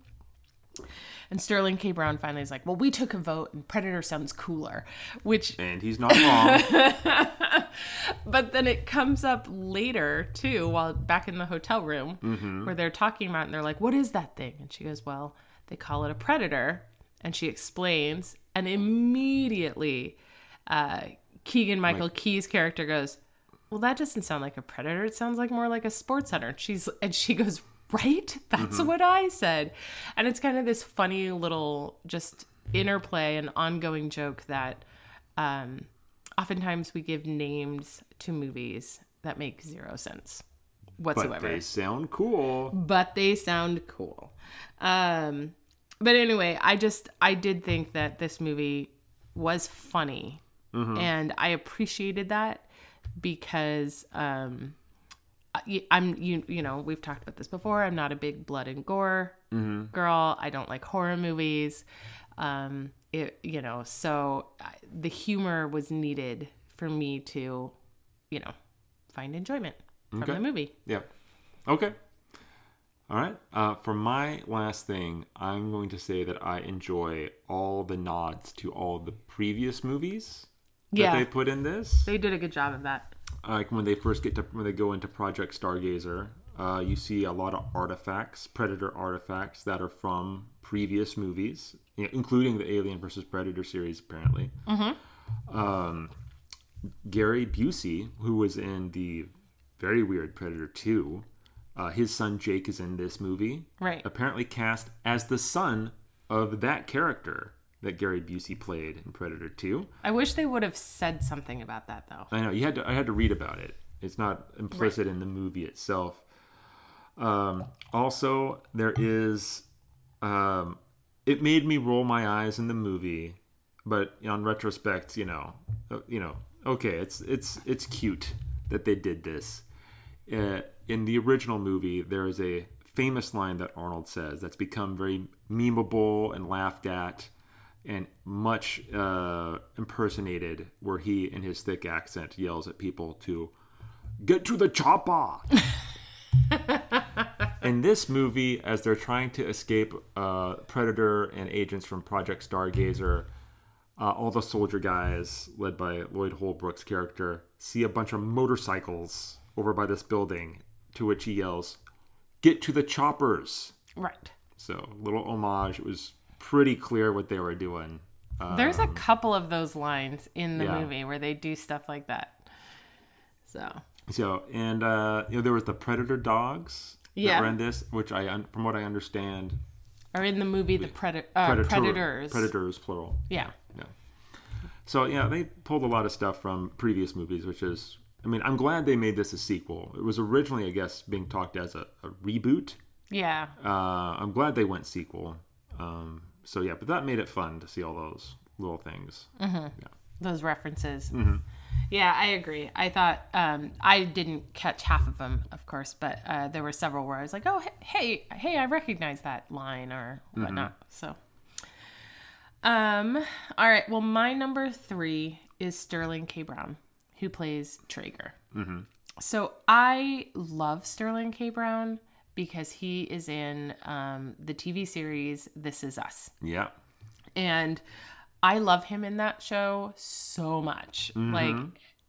And Sterling K. Brown finally is like, "Well, we took a vote, and predator sounds cooler," which And he's not wrong. (laughs) but then it comes up later too, while back in the hotel room Mm-hmm. where they're talking about, it and they're like, "What is that thing?" And she goes, "Well, they call it a predator." And she explains, and immediately, uh, Keegan Michael Key's character goes, "Well, that doesn't sound like a predator. It sounds like more like a sports hunter." And she's and she goes, "Right? (laughs) That's what I said." And it's kind of this funny little just interplay and ongoing joke that. Um, oftentimes we give names to movies that make zero sense whatsoever. but they sound cool. but they sound cool um but anyway i just i did think that this movie was funny and i appreciated that because um I'm you you know we've talked about this before. I'm not a big blood and gore girl. I don't like horror movies. Um, it you know so the humor was needed for me to, you know, find enjoyment from Okay. the movie. Yeah. Okay. All right. Uh, for my last thing, I'm going to say that I enjoy all the nods to all the previous movies that Yeah. they put in this. They did a good job of that. like when they first get to when they go into Project Stargazer, uh, you see a lot of artifacts, predator artifacts that are from previous movies, including the Alien versus Predator series. Apparently, um, Gary Busey, who was in the very weird Predator Two, uh, his son Jake is in this movie. Right. Apparently cast as the son of that character that Gary Busey played in Predator Two. I wish they would have said something about that though. I know you had to. I had to read about it. It's not implicit in the movie itself. Um, also, there is. Um, it made me roll my eyes in the movie, but on retrospect, you know, uh, you know, okay, it's it's it's cute that they did this. Uh, in the original movie, there is a famous line that Arnold says that's become very memeable and laughed at and much uh, impersonated, where he, in his thick accent, yells at people to get to the chopper. (laughs) in this movie, as they're trying to escape uh, Predator and agents from Project Stargazer, uh, all the soldier guys, led by Lloyd Holbrook's character, see a bunch of motorcycles over by this building, to which he yells, Get to the choppers. Right. So, little homage. It was pretty clear what they were doing. Uh, There's a couple of those lines in the yeah. movie where they do stuff like that. So so, and uh, you know, there was the predator dogs Yeah. that were in this, which I, from what I understand, are in the movie the Preda- uh, predator, predators. predators plural. Yeah. Yeah. So yeah, they pulled a lot of stuff from previous movies, which is, I mean, I'm glad they made this a sequel. It was originally, I guess, being talked as a, a reboot. Yeah. Uh, I'm glad they went sequel. Um, so yeah, but that made it fun to see all those little things. Yeah, Those references. Mm-hmm. Yeah, I agree. I thought um, I didn't catch half of them, of course, but uh, there were several where I was like, "Oh, hey, hey, I recognize that line or Mm-hmm. whatnot." So, um, all right. Well, my number three is Sterling K. Brown, who plays Traeger. Mm-hmm. So I love Sterling K. Brown because he is in um, the TV series This Is Us Yeah. and I love him in that show so much. Mm-hmm. Like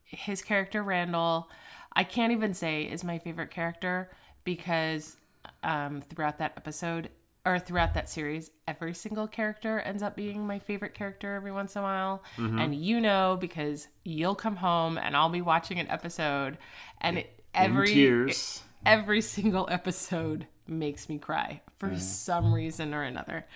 his character Randall, I can't even say is my favorite character because um, throughout that episode or throughout that series, every single character ends up being my favorite character every once in a while. Mm-hmm. And you know because you'll come home and I'll be watching an episode and it, every every single episode makes me cry for some reason or another.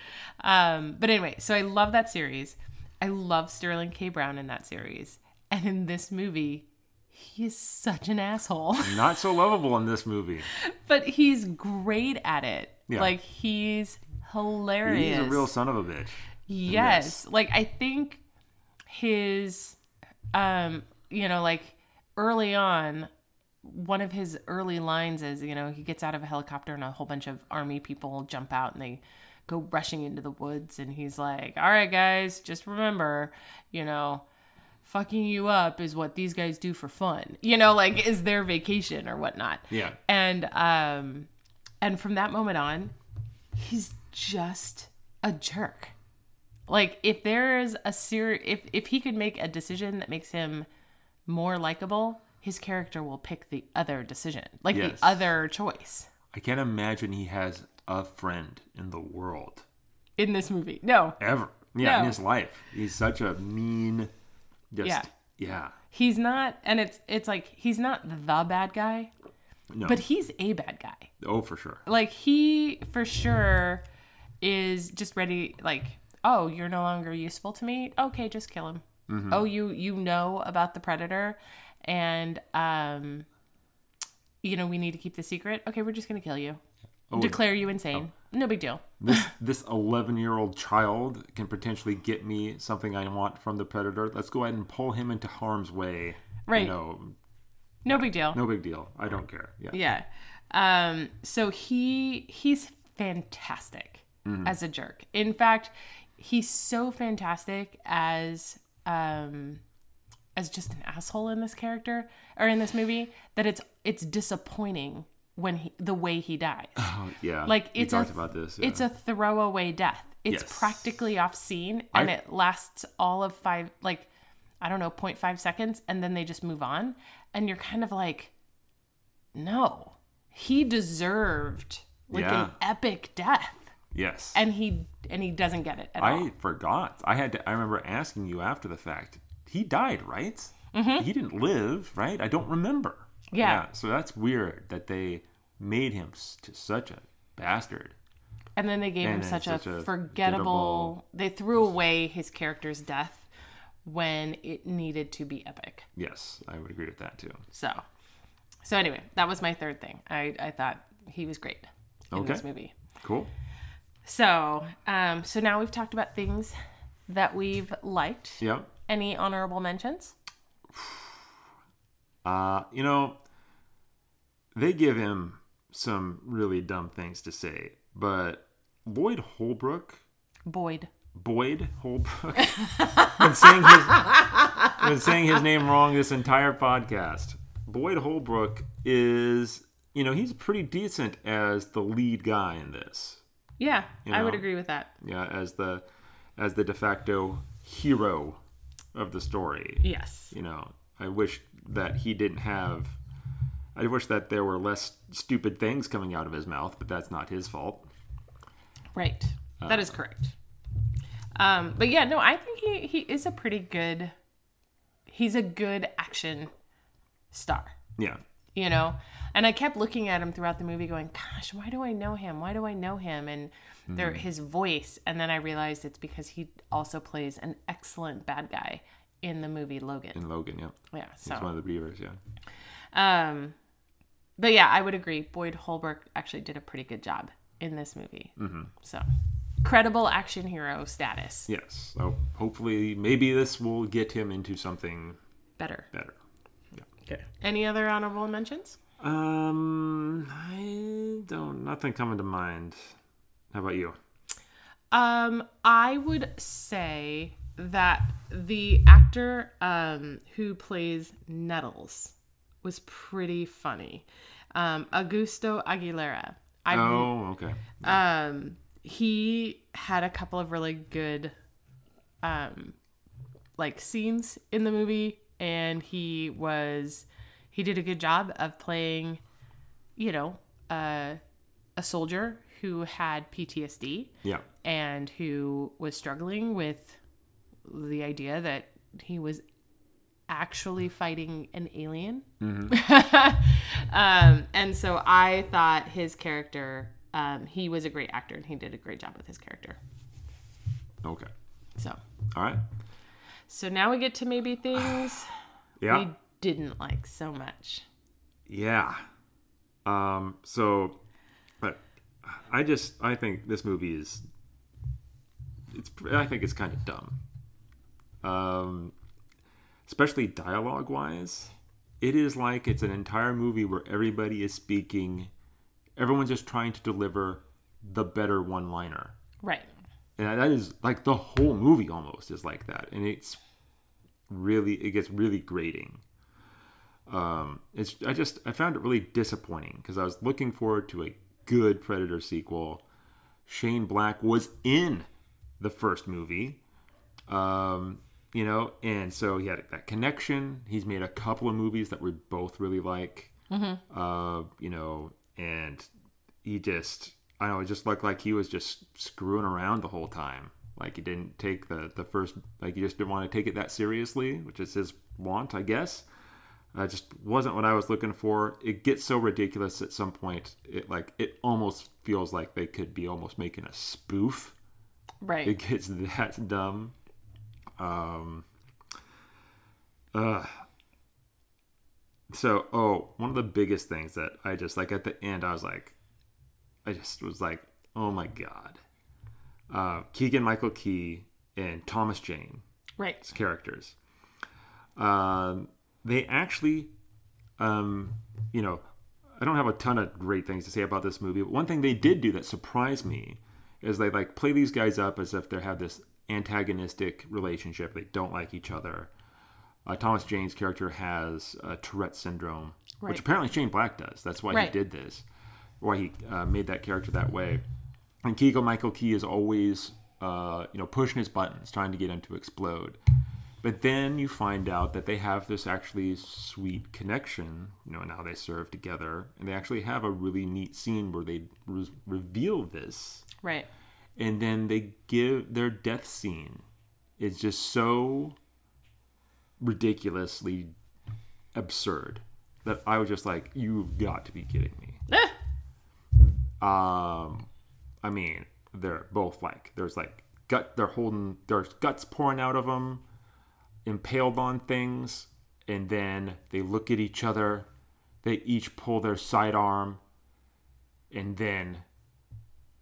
Um, but anyway, so I love that series. I love Sterling K. Brown in that series. And in this movie, he is such an asshole. Not so lovable in this movie. (laughs) but he's great at it. Yeah. Like he's hilarious. He's a real son of a bitch. Yes. Like I think his um you know like early on one of his early lines is, you know, he gets out of a helicopter and a whole bunch of army people jump out and they go rushing into the woods and he's like, "All right guys, just remember, you know, fucking you up is what these guys do for fun." You know, like is their vacation or whatnot. Yeah. And um and from that moment on, he's just a jerk. Like if there's a ser if if he could make a decision that makes him more likable, his character will pick the other decision, like Yes. the other choice I can't imagine he has a friend in the world in this movie. No, ever. Yeah, in his life, he's such a mean. Just Yeah. yeah. he's not, and it's it's like he's not the bad guy, No. but he's a bad guy. oh, for sure. like he for sure is just ready like oh you're no longer useful to me okay just kill him oh you you know about the predator and um you know we need to keep the secret okay we're just gonna kill you declare you insane no big deal This (laughs) this eleven year old child can potentially get me something I want from the predator. Let's go ahead and pull him into harm's way. Right. You know, No big deal. No big deal. I don't care. Yeah. Yeah. Um, so he he's fantastic as a jerk. In fact, he's so fantastic as um as just an asshole in this character or in this movie that it's it's disappointing when he the way he dies. (laughs) Oh, yeah. Like it's talked a about this. Yeah. it's a throwaway death. It's Yes. practically off scene and I- it lasts all of five like I don't know 0.5 seconds and then they just move on and you're kind of like no. He deserved like Yeah. an epic death yes. and he and he doesn't get it at all. I forgot. I had to. I remember asking you after the fact. He died, right? Mm-hmm. He didn't live, right? I don't remember. Yeah. So that's weird that they made him to such a bastard. And then they gave him And then such, such a a forgettable. They threw away his character's death when it needed to be epic. Yes, I would agree with that too. So, so anyway, that was my third thing. I I thought he was great in Okay. this movie. Cool. So, um, so now we've talked about things that we've liked. Yep. Any honorable mentions? (sighs) Uh, you know, they give him some really dumb things to say, but Lloyd Holbrook, Boyd. Boyd Holbrook, (laughs) been saying his been saying his name wrong this entire podcast. Boyd Holbrook is, you know, he's pretty decent as the lead guy in this. Yeah, I would agree with that. Yeah, as the as the de facto hero of the story. Yes. you know i wish that he didn't have i wish that there were less stupid things coming out of his mouth but that's not his fault Right. that is correct. Um, but yeah, no, I think he he is a pretty good. He's a good action star. yeah. You know? And i kept looking at him throughout the movie going gosh why do i know him? Why do i know him? And there his voice. And then i realized it's because he also plays an excellent bad guy in the movie logan. In logan yeah. Yeah he's one of the Reavers yeah. Um but yeah i would agree. Boyd holbrook actually did a pretty good job in this movie. Mm-hmm. so credible action hero status. Yes. So hopefully maybe this will get him into something better. better. Yeah. okay. Any other honorable mentions? Um i don't nothing coming to mind. How about you? Um, I would say that the actor um, who plays Nettles was pretty funny. Um, Augusto Aguilera. I oh okay. um he had a couple of really good um like scenes in the movie and he was he did a good job of playing you know uh, a soldier who had PTSD yeah and who was struggling with the idea that he was actually fighting an alien. (laughs) um, and so I thought his character, um, he was a great actor and he did a great job with his character. okay So, all right so now we get to maybe things (sighs) yeah we didn't like so much. Yeah. Um, so, but I just I think this movie is it's I think it's kind of dumb. Um, especially dialogue wise, it is like it's an entire movie where everybody is speaking, everyone's just trying to deliver the better one liner. Right. And that is like the whole movie almost is like that. And it's really, it gets really grating. Um, it's, I just, I found it really disappointing because I was looking forward to a good Predator sequel. Shane Black was in the first movie. Um, you know, and so he had that connection. He's made a couple of movies that we both really like. Uh, you know, and he just I know, it just looked like he was just screwing around the whole time. Like he didn't take the the first like he just didn't want to take it that seriously, which is his want, I guess. Uh, just wasn't what I was looking for. It gets so ridiculous at some point. It like it almost feels like they could be almost making a spoof. Right. It gets (laughs) that dumb. Um. Uh. So, oh, one of the biggest things that I just like at the end, I was like, I just was like, oh my god. Uh, Keegan Michael Key and Thomas Jane right. characters. Um, they actually um, you know, I don't have a ton of great things to say about this movie. But one thing they did do that surprised me is they like play these guys up as if they have this antagonistic relationship. They don't like each other. Uh, Thomas Jane's character has uh, Tourette syndrome, Right. which apparently Shane Black does. That's why Right. he did this, why he uh, made that character that way. And Keegan Michael Key is always, uh, you know, pushing his buttons, trying to get him to explode. But then you find out that they have this actually sweet connection. You know, now they serve together, and they actually have a really neat scene where they re- reveal this Right. and then they give their death scene is just so ridiculously absurd that I was just like, "You've got to be kidding me." um, I mean, they're both like, there's like gut, they're holding, there's guts pouring out of them, impaled on things, and then they look at each other. They each pull their sidearm, and then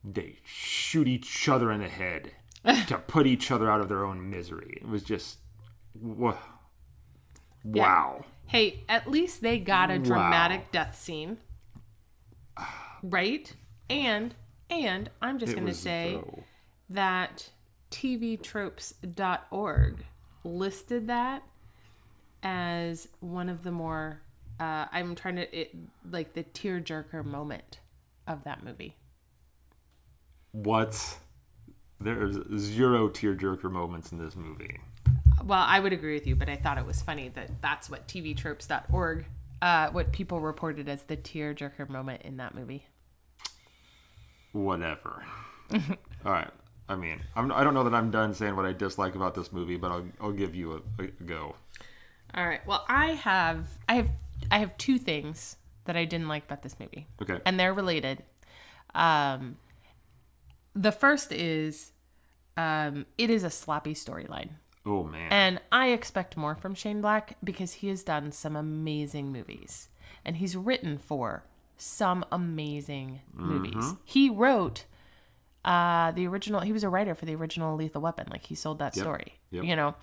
they shoot each other in the head (laughs) to put each other out of their own misery. It was just wa- wow. Hey, at least they got a dramatic death scene. Right? And and I'm just going to say though, that tvtropes.org listed that as one of the more uh, I'm trying to it like the tearjerker moment of that movie. what? There's zero tearjerker moments in this movie. Well, I would agree with you, but I thought it was funny that that's what tvtropes.org uh, what people reported as the tearjerker moment in that movie. Whatever. (laughs) All right. I mean, I'm, I don't know that I'm done saying what I dislike about this movie, but I'll, I'll give you a, a go. All right. Well, I have I have I have two things that I didn't like about this movie. Okay. And they're related. Um the first is um it is a sloppy storyline. Oh man. And I expect more from Shane Black because he has done some amazing movies and he's written for some amazing movies. He wrote uh the original he was a writer for the original Lethal Weapon like he sold that story. Yep. You know.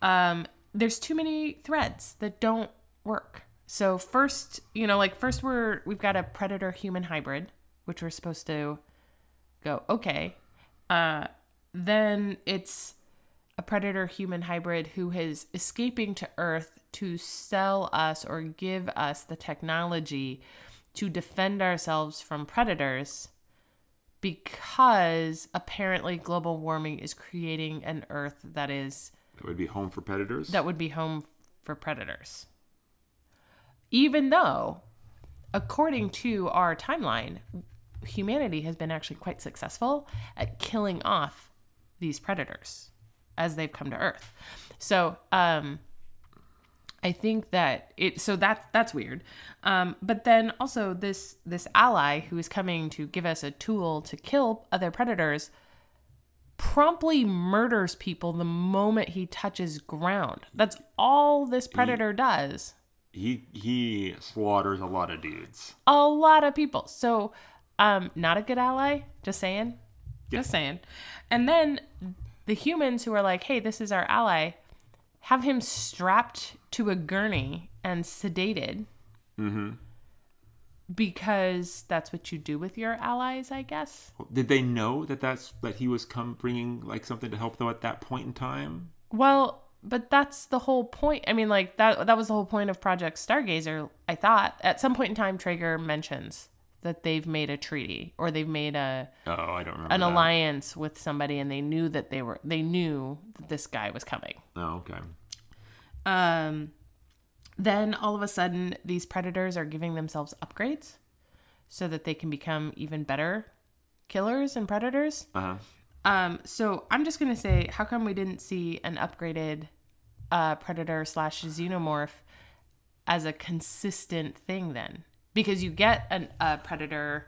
Um there's too many threads that don't work. So first, you know, like first we're we've got a predator human hybrid which we're supposed to go okay. Uh then it's a predator human hybrid who is escaping to Earth to sell us or give us the technology to defend ourselves from predators because apparently global warming is creating an Earth that is That would be home for predators. that would be home for predators. Even though, according to our timeline, humanity has been actually quite successful at killing off these predators as they've come to Earth. So, um, I think that it so that that's weird. Um, but then also this this ally who is coming to give us a tool to kill other predators promptly murders people the moment he touches ground. That's all this predator does. he he slaughters a lot of dudes. A lot of people. So, um, not a good ally. Just saying. Just saying. And then the humans who are like, "Hey, this is our ally," have him strapped to a gurney and sedated. Mm-hmm. Because that's what you do with your allies, I guess. Did they know that that's that he was come bringing like something to help them at that point in time? Well, but that's the whole point. I mean, like that that was the whole point of Project Stargazer, I thought. At some point in time Traeger mentions that they've made a treaty or they've made a Oh, I don't remember. an that. alliance with somebody and they knew that they were they knew that this guy was coming. Oh, okay. Um then all of a sudden these predators are giving themselves upgrades so that they can become even better killers and predators. Uh huh. Um, so I'm just gonna say, how come we didn't see an upgraded uh, predator slash xenomorph as a consistent thing then? Because you get an, a predator,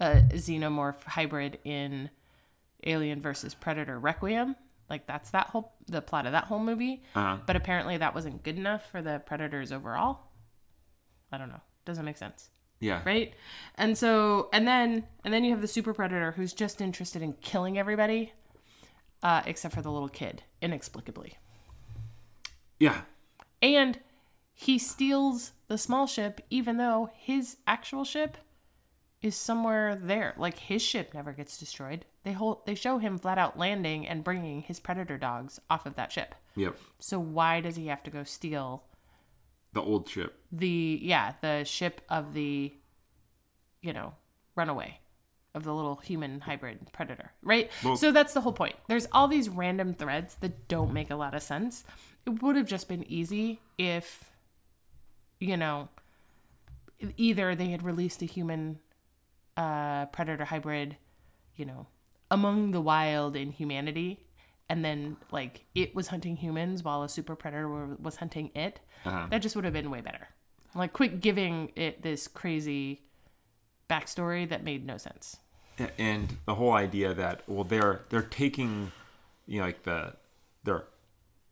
a xenomorph hybrid in Alien versus Predator Requiem. Like that's that whole the plot of that whole movie. Uh-huh. But apparently that wasn't good enough for the predators overall. I don't know. Doesn't make sense Yeah. right and so and then and then you have the super predator who's just interested in killing everybody uh, except for the little kid inexplicably Yeah. and he steals the small ship, even though his actual ship is somewhere there. Like his ship never gets destroyed. They hold, they show him flat out landing and bringing his predator dogs off of that ship. Yep. So why does he have to go steal The old ship. the yeah the ship of the you know runaway of the little human hybrid predator right Well- so that's the whole point there's all these random threads that don't make a lot of sense it would have just been easy if you know either they had released a human uh predator hybrid you know among the wild in humanity and then like it was hunting humans while a super predator wa- was hunting it Uh-huh. that just would have been way better like quit giving it this crazy backstory that made no sense and the whole idea that well they're they're taking you know like the they're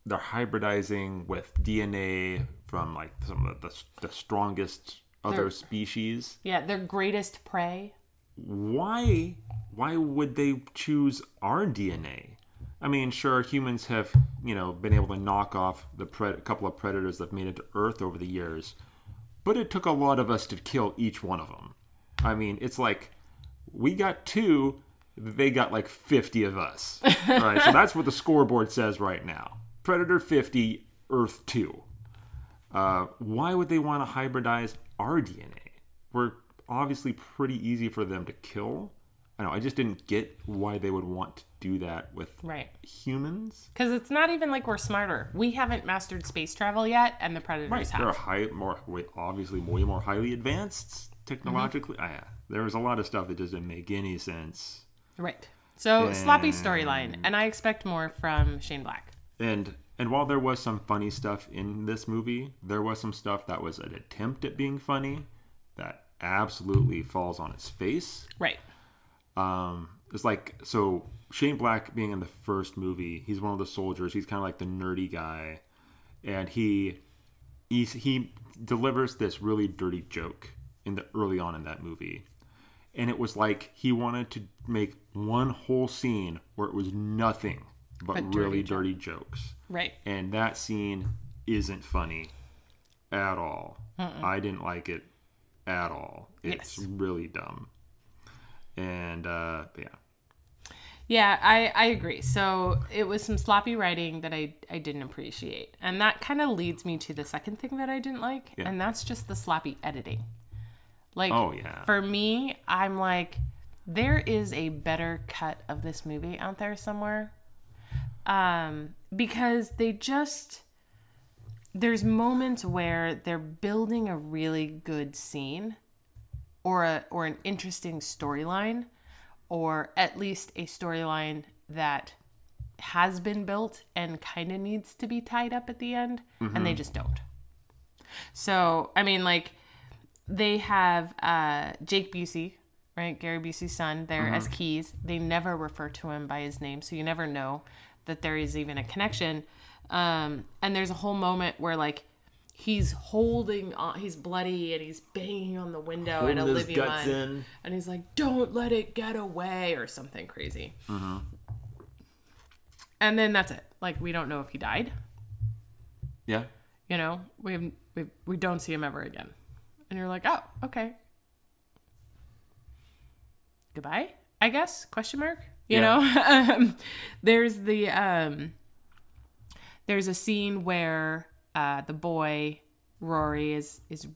they're hybridizing with DNA from like some of the, the strongest other They're- species. yeah their greatest prey Why why would they choose our DNA? I mean, sure, humans have you know been able to knock off the pre- couple of predators that made it to Earth over the years, but it took a lot of us to kill each one of them. I mean, it's like we got two, they got like 50 of us. (laughs) All right, so that's what the scoreboard says right now. Predator 50, Earth 2. Uh, why would they want to hybridize our DNA? We're obviously pretty easy for them to kill. I know, I just didn't get why they would want to do that with right humans. because it's not even like we're smarter we haven't mastered space travel yet and the predators Right, have they're high, more obviously way more highly advanced technologically. Ah, yeah. There was a lot of stuff that just didn't make any sense. right so sloppy storyline and i expect more from shane black And and while there was some funny stuff in this movie, there was some stuff that was an attempt at being funny that absolutely falls on its face. right Um, it's like so Shane Black being in the first movie, he's one of the soldiers. He's kind of like the nerdy guy, and he he's, he delivers this really dirty joke in the early on in that movie, and it was like he wanted to make one whole scene where it was nothing but, But really joke. dirty jokes, right and that scene isn't funny at all. I didn't like it at all. It's Yes. really dumb, and uh, yeah. Yeah, I, I agree. So it was some sloppy writing that I, I didn't appreciate. And that kind of leads me to the second thing that I didn't like, Yeah. and that's just the sloppy editing. Like, Oh, yeah. for me, I'm like, there is a better cut of this movie out there somewhere. Um, because they just, there's moments where they're building a really good scene or a or an interesting storyline or at least a storyline that has been built and kind of needs to be tied up at the end and they just don't. So i mean like they have uh jake busey right? Gary busey's son there as Keyes. They never refer to him by his name so you never know that there is even a connection. Um and there's a whole moment where like he's holding on he's bloody and he's banging on the window his olivia guts in. and he's like don't let it get away or something crazy. And then that's it. Like we don't know if he died. Yeah. you know we we we don't see him ever again. And you're like oh okay. Goodbye i guess? Question mark you Yeah. know (laughs) um, there's the um there's a scene where uh the boy rory is is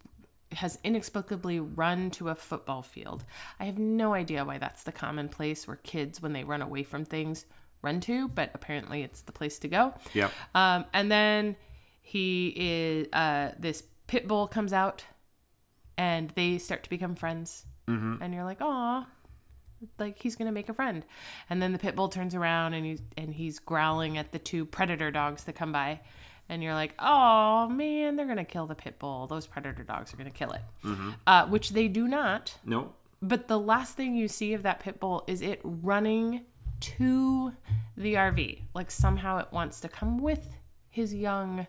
has inexplicably run to a football field i have no idea why that's the common place where kids when they run away from things run to but apparently it's the place to go Yep. um, and then he is uh, this pit bull comes out, and they start to become friends. Mm-hmm. And you're like, oh, like he's gonna make a friend. And then the pit bull turns around and he's and he's growling at the two predator dogs that come by. And you're like, oh man, they're gonna kill the pit bull. Those predator dogs are gonna kill it, uh, which they do not. No. But the last thing you see of that pit bull is it running to the RV. Like somehow it wants to come with his young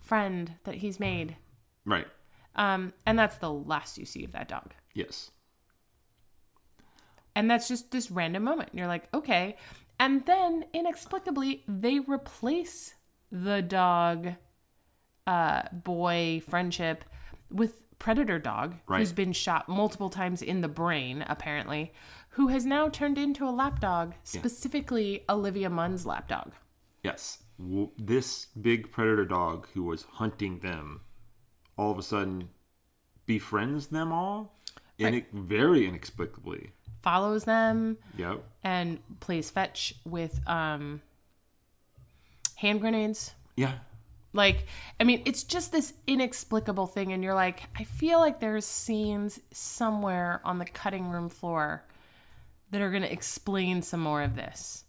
friend that he's made. Right. Um, and that's the last you see of that dog. Yes. And that's just this random moment. And you're like, okay. And then inexplicably, they replace the dog uh, boy friendship with Predator Dog, Right. who's been shot multiple times in the brain, apparently, who has now turned into a lapdog, specifically Olivia Munn's lapdog. Yes. This big predator dog who was hunting them all of a sudden befriends them all in it very inexplicably. Follows them Yep. and plays fetch with um, hand grenades. Yeah. Like, I mean, it's just this inexplicable thing, and you're like, I feel like there's scenes somewhere on the cutting room floor that are going to explain some more of this.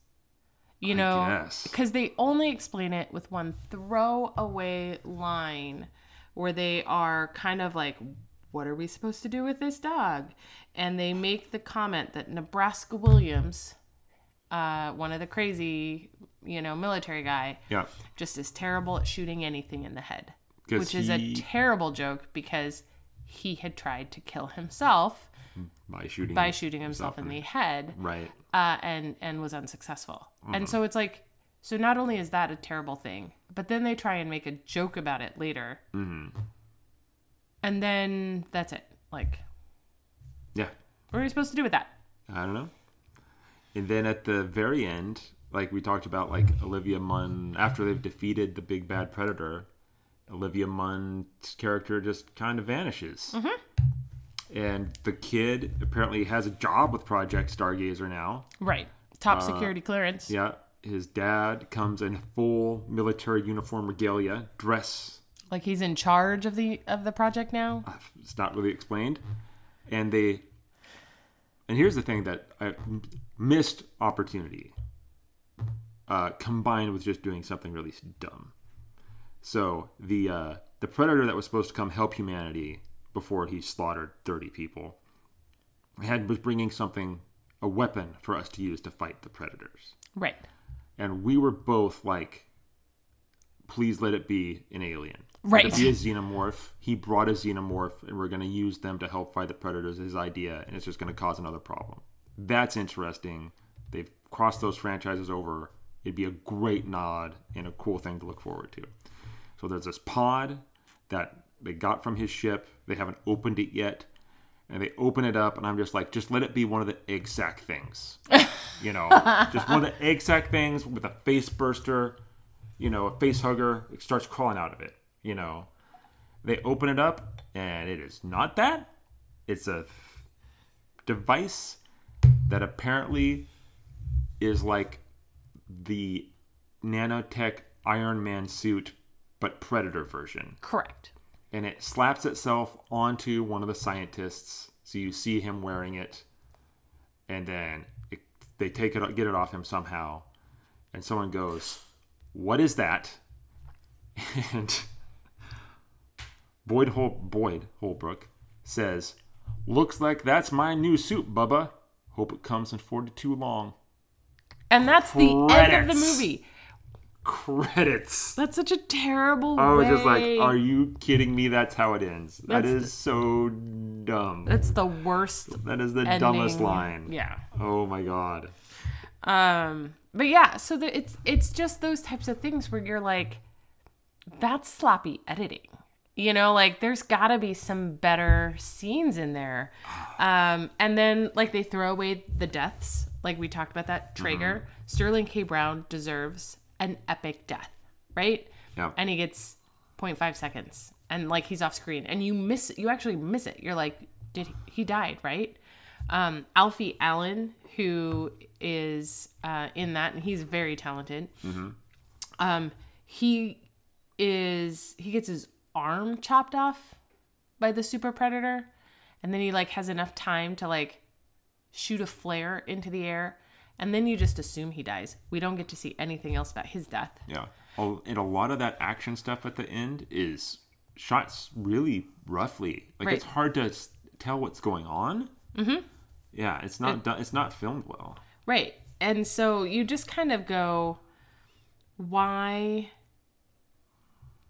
You know, because they only explain it with one throwaway line where they are kind of like, What are we supposed to do with this dog? And they make the comment that Nebraska Williams, uh, one of the crazy, you know, military guy, Yeah. just is terrible at shooting anything in the head, Which is a terrible joke because he had tried to kill himself By shooting. by shooting himself in the head Right. uh, and and was unsuccessful. Mm-hmm. And so it's like, so not only is that a terrible thing, but then they try and make a joke about it later, Mm-hmm. And then that's it. Like, Yeah. what are we supposed to do with that? I don't know. And then at the very end, like we talked about, like Olivia Munn, after they've defeated the big bad predator, Olivia Munn's character just kind of vanishes. And the kid apparently has a job with Project Stargazer now. Right. Top Uh, security clearance. Yeah. His dad comes in full military uniform regalia, dress. Like he's in charge of the of the project now. It's not really explained. And they. And here's the thing that I missed opportunity uh, combined with just doing something really dumb. So the uh, the predator that was supposed to come help humanity before he slaughtered 30 people had was bringing something a weapon for us to use to fight the predators. Right. and we were both like, "Please let it be an alien." Right. It be a xenomorph. He brought a xenomorph, and we're going to use them to help fight the predators. His idea, and it's just going to cause another problem. That's interesting. They've crossed those franchises over. It'd be a great nod and a cool thing to look forward to. So there's this pod that they got from his ship. They haven't opened it yet. And they open it up, and I'm just like, just let it be one of the egg sac things. (laughs) You know, just one of the egg sac things with a face burster, you know, a face hugger. It starts crawling out of it. You know, they open it up, and it is not that. It's a device that apparently is like the nanotech Iron Man suit, but Predator version Correct. and it slaps itself onto one of the scientists. So you see him wearing it, and then it, they take it, get it off him somehow, and someone goes, "What is that?" (laughs) And Boyd Hol- Boyd Holbrook says, "Looks like that's my new suit, Bubba. Hope it comes in forty-two long." And that's the end of the movie. Credits. That's such a terrible I was way. just like, "Are you kidding me? That's how it ends. That That's is so dumb." That's the worst That is the ending. dumbest line. Yeah. Oh my god. Um, but yeah, so the, it's it's just those types of things where you're like, that's sloppy editing. You know, like there's got to be some better scenes in there. Um, and then like they throw away the deaths, like we talked about that. Traeger, Sterling K. Brown deserves an epic death, right? Yeah. And he gets 0.5 seconds, and like he's off screen, and you miss, you actually miss it. You're like, did he, he died, right? um, Alfie Allen, who is uh, in that, and he's very talented. Um, he is he gets his arm chopped off by the super predator, and then he like has enough time to like shoot a flare into the air, and then you just assume he dies. We don't get to see anything else about his death. Yeah. Oh, and a lot of that action stuff at the end is shots really roughly. Like Right. it's hard to tell what's going on. Mm-hmm. Yeah, it's not done. It's not filmed well. Right. And so you just kind of go, why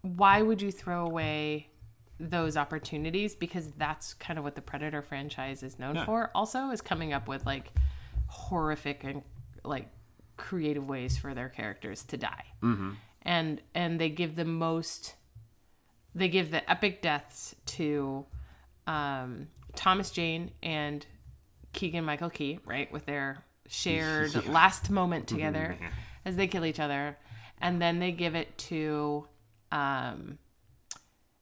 why would you throw away those opportunities? Because that's kind of what the Predator franchise is known Yeah. for also is coming up with like horrific and like creative ways for their characters to die. Mm-hmm. And and they give the most they give the epic deaths to um, Thomas Jane and Keegan Michael Key, right, with their shared (laughs) last moment together as they kill each other, and then they give it to um,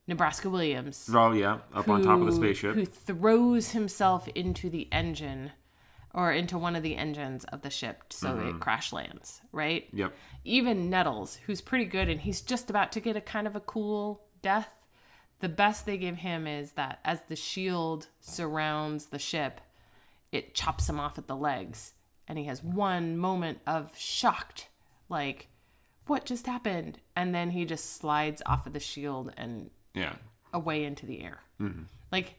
Nebraska Williams, Oh yeah, up on top of the spaceship. who throws himself into the engine or into one of the engines of the ship so Mm-hmm. it crash lands, right? Yep. Even Nettles, who's pretty good and he's just about to get a kind of a cool death. The best they give him is that as the shield surrounds the ship, it chops him off at the legs. And he has one moment of shocked, like, what just happened? And then he just slides off of the shield and Yeah. away into the air. Like,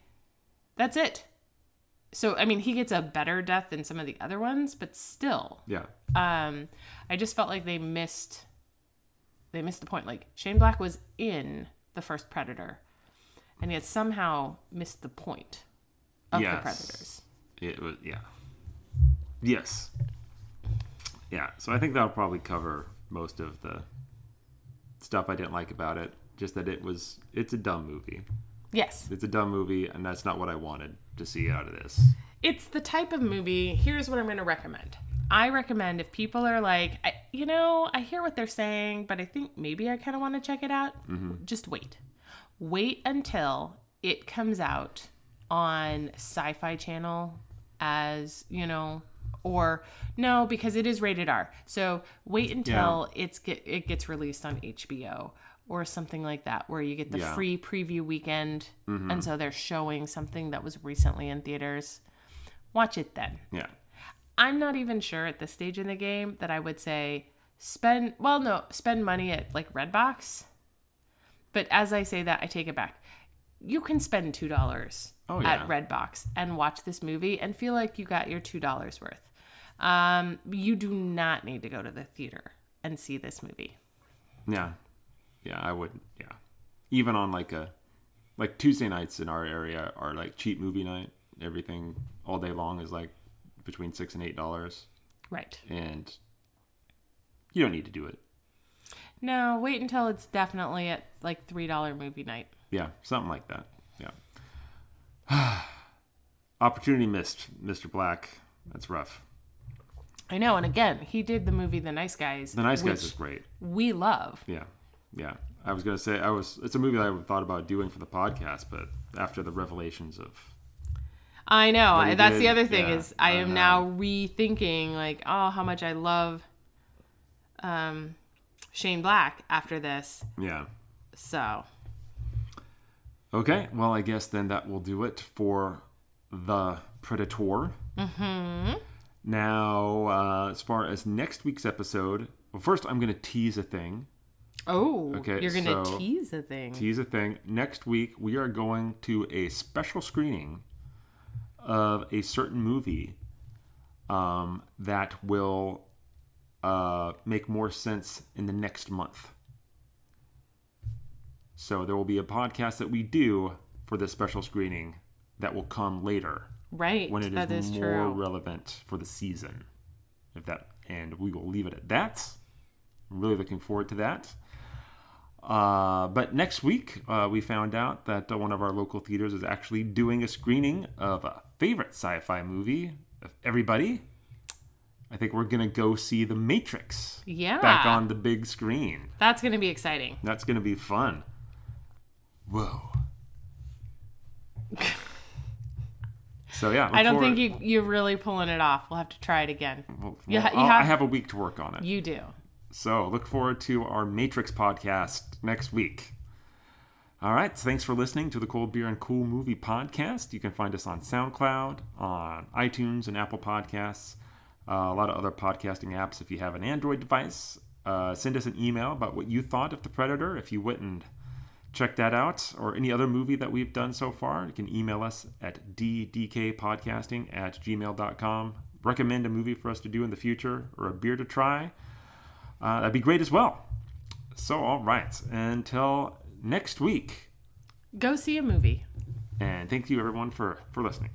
that's it. So, I mean, he gets a better death than some of the other ones, but still, Yeah. um, I just felt like they missed, they missed the point. Like Shane Black was in the first Predator, and he had somehow missed the point of the Predators. It was yeah. Yes. Yeah. So I think that'll probably cover most of the stuff I didn't like about it. Just that it was it's a dumb movie. Yes, It's a dumb movie, and that's not what I wanted to see out of this. it's the type of movie. Here's what I'm going to recommend. I recommend if people are like, I, you know, I hear what they're saying, but I think maybe I kind of want to check it out. Mm-hmm. Just wait. Wait until it comes out on Sci Fi Channel as, you know, or no, because it is rated R. So wait until it's get, it gets released on HBO or something like that, where you get the Yeah. free preview weekend. Mm-hmm. And so they're showing something that was recently in theaters. Watch it then. Yeah. I'm not even sure at this stage in the game that I would say spend well no, spend money at like Redbox. But as I say that, I take it back. You can spend two dollars Oh, at yeah. Redbox and watch this movie and feel like you got your two dollars worth. Um, you do not need to go to the theater and see this movie. Yeah. Yeah, I would yeah. Even on like a like Tuesday nights in our area are like cheap movie night. Everything all day long is like between six and eight dollars. Right. And you don't need to do it. No, wait until it's definitely at like three dollar movie night. Yeah, something like that. Yeah. (sighs) Opportunity missed, Mr. Black. That's rough. I know, and again, he did the movie The Nice Guys. The Nice Guys is great. we love. Yeah, yeah. I was gonna say I was. It's a movie that I thought about doing for the podcast, but after the revelations of I know. I, that's did, the other thing yeah, is I I am know. now rethinking like, oh, how much I love um Shane Black after this. yeah. So Okay, well, I guess then that will do it for the Predator. mm-hmm. Now, uh, as far as next week's episode, well, first I'm gonna tease a thing. Oh, Okay, you're gonna so- tease a thing. tease a thing. Next week, we are going to a special screening of a certain movie um, that will uh, make more sense in the next month. So there will be a podcast that we do for this special screening that will come later right. when it is, is more true. relevant for the season. If that, and we will leave it at that. I'm really looking forward to that. Uh, but next week, uh, we found out that uh, one of our local theaters is actually doing a screening of a favorite sci-fi movie of everybody. I think we're gonna go see The Matrix yeah. back on the big screen. That's gonna be exciting. That's gonna be fun. Whoa. (laughs) so yeah, I don't think you you're really pulling it off. We'll have to try it again. Well, You ha- you I'll- I have- have a week to work on it. You do. So look forward to our Matrix podcast next week. All right, thanks for listening to the Cold Beer and Cool Movie podcast. You can find us on SoundCloud, on iTunes, and Apple Podcasts. Uh, a lot of other podcasting apps if you have an Android device. Uh, send us an email about what you thought of The Predator if you wouldn't check that out or any other movie that we've done so far. You can email us at ddkpodcasting at gmail.com. Recommend a movie for us to do in the future or a beer to try. Uh, that'd be great as well. So, all right. Until next week. Go see a movie. And thank you, everyone, for, for listening.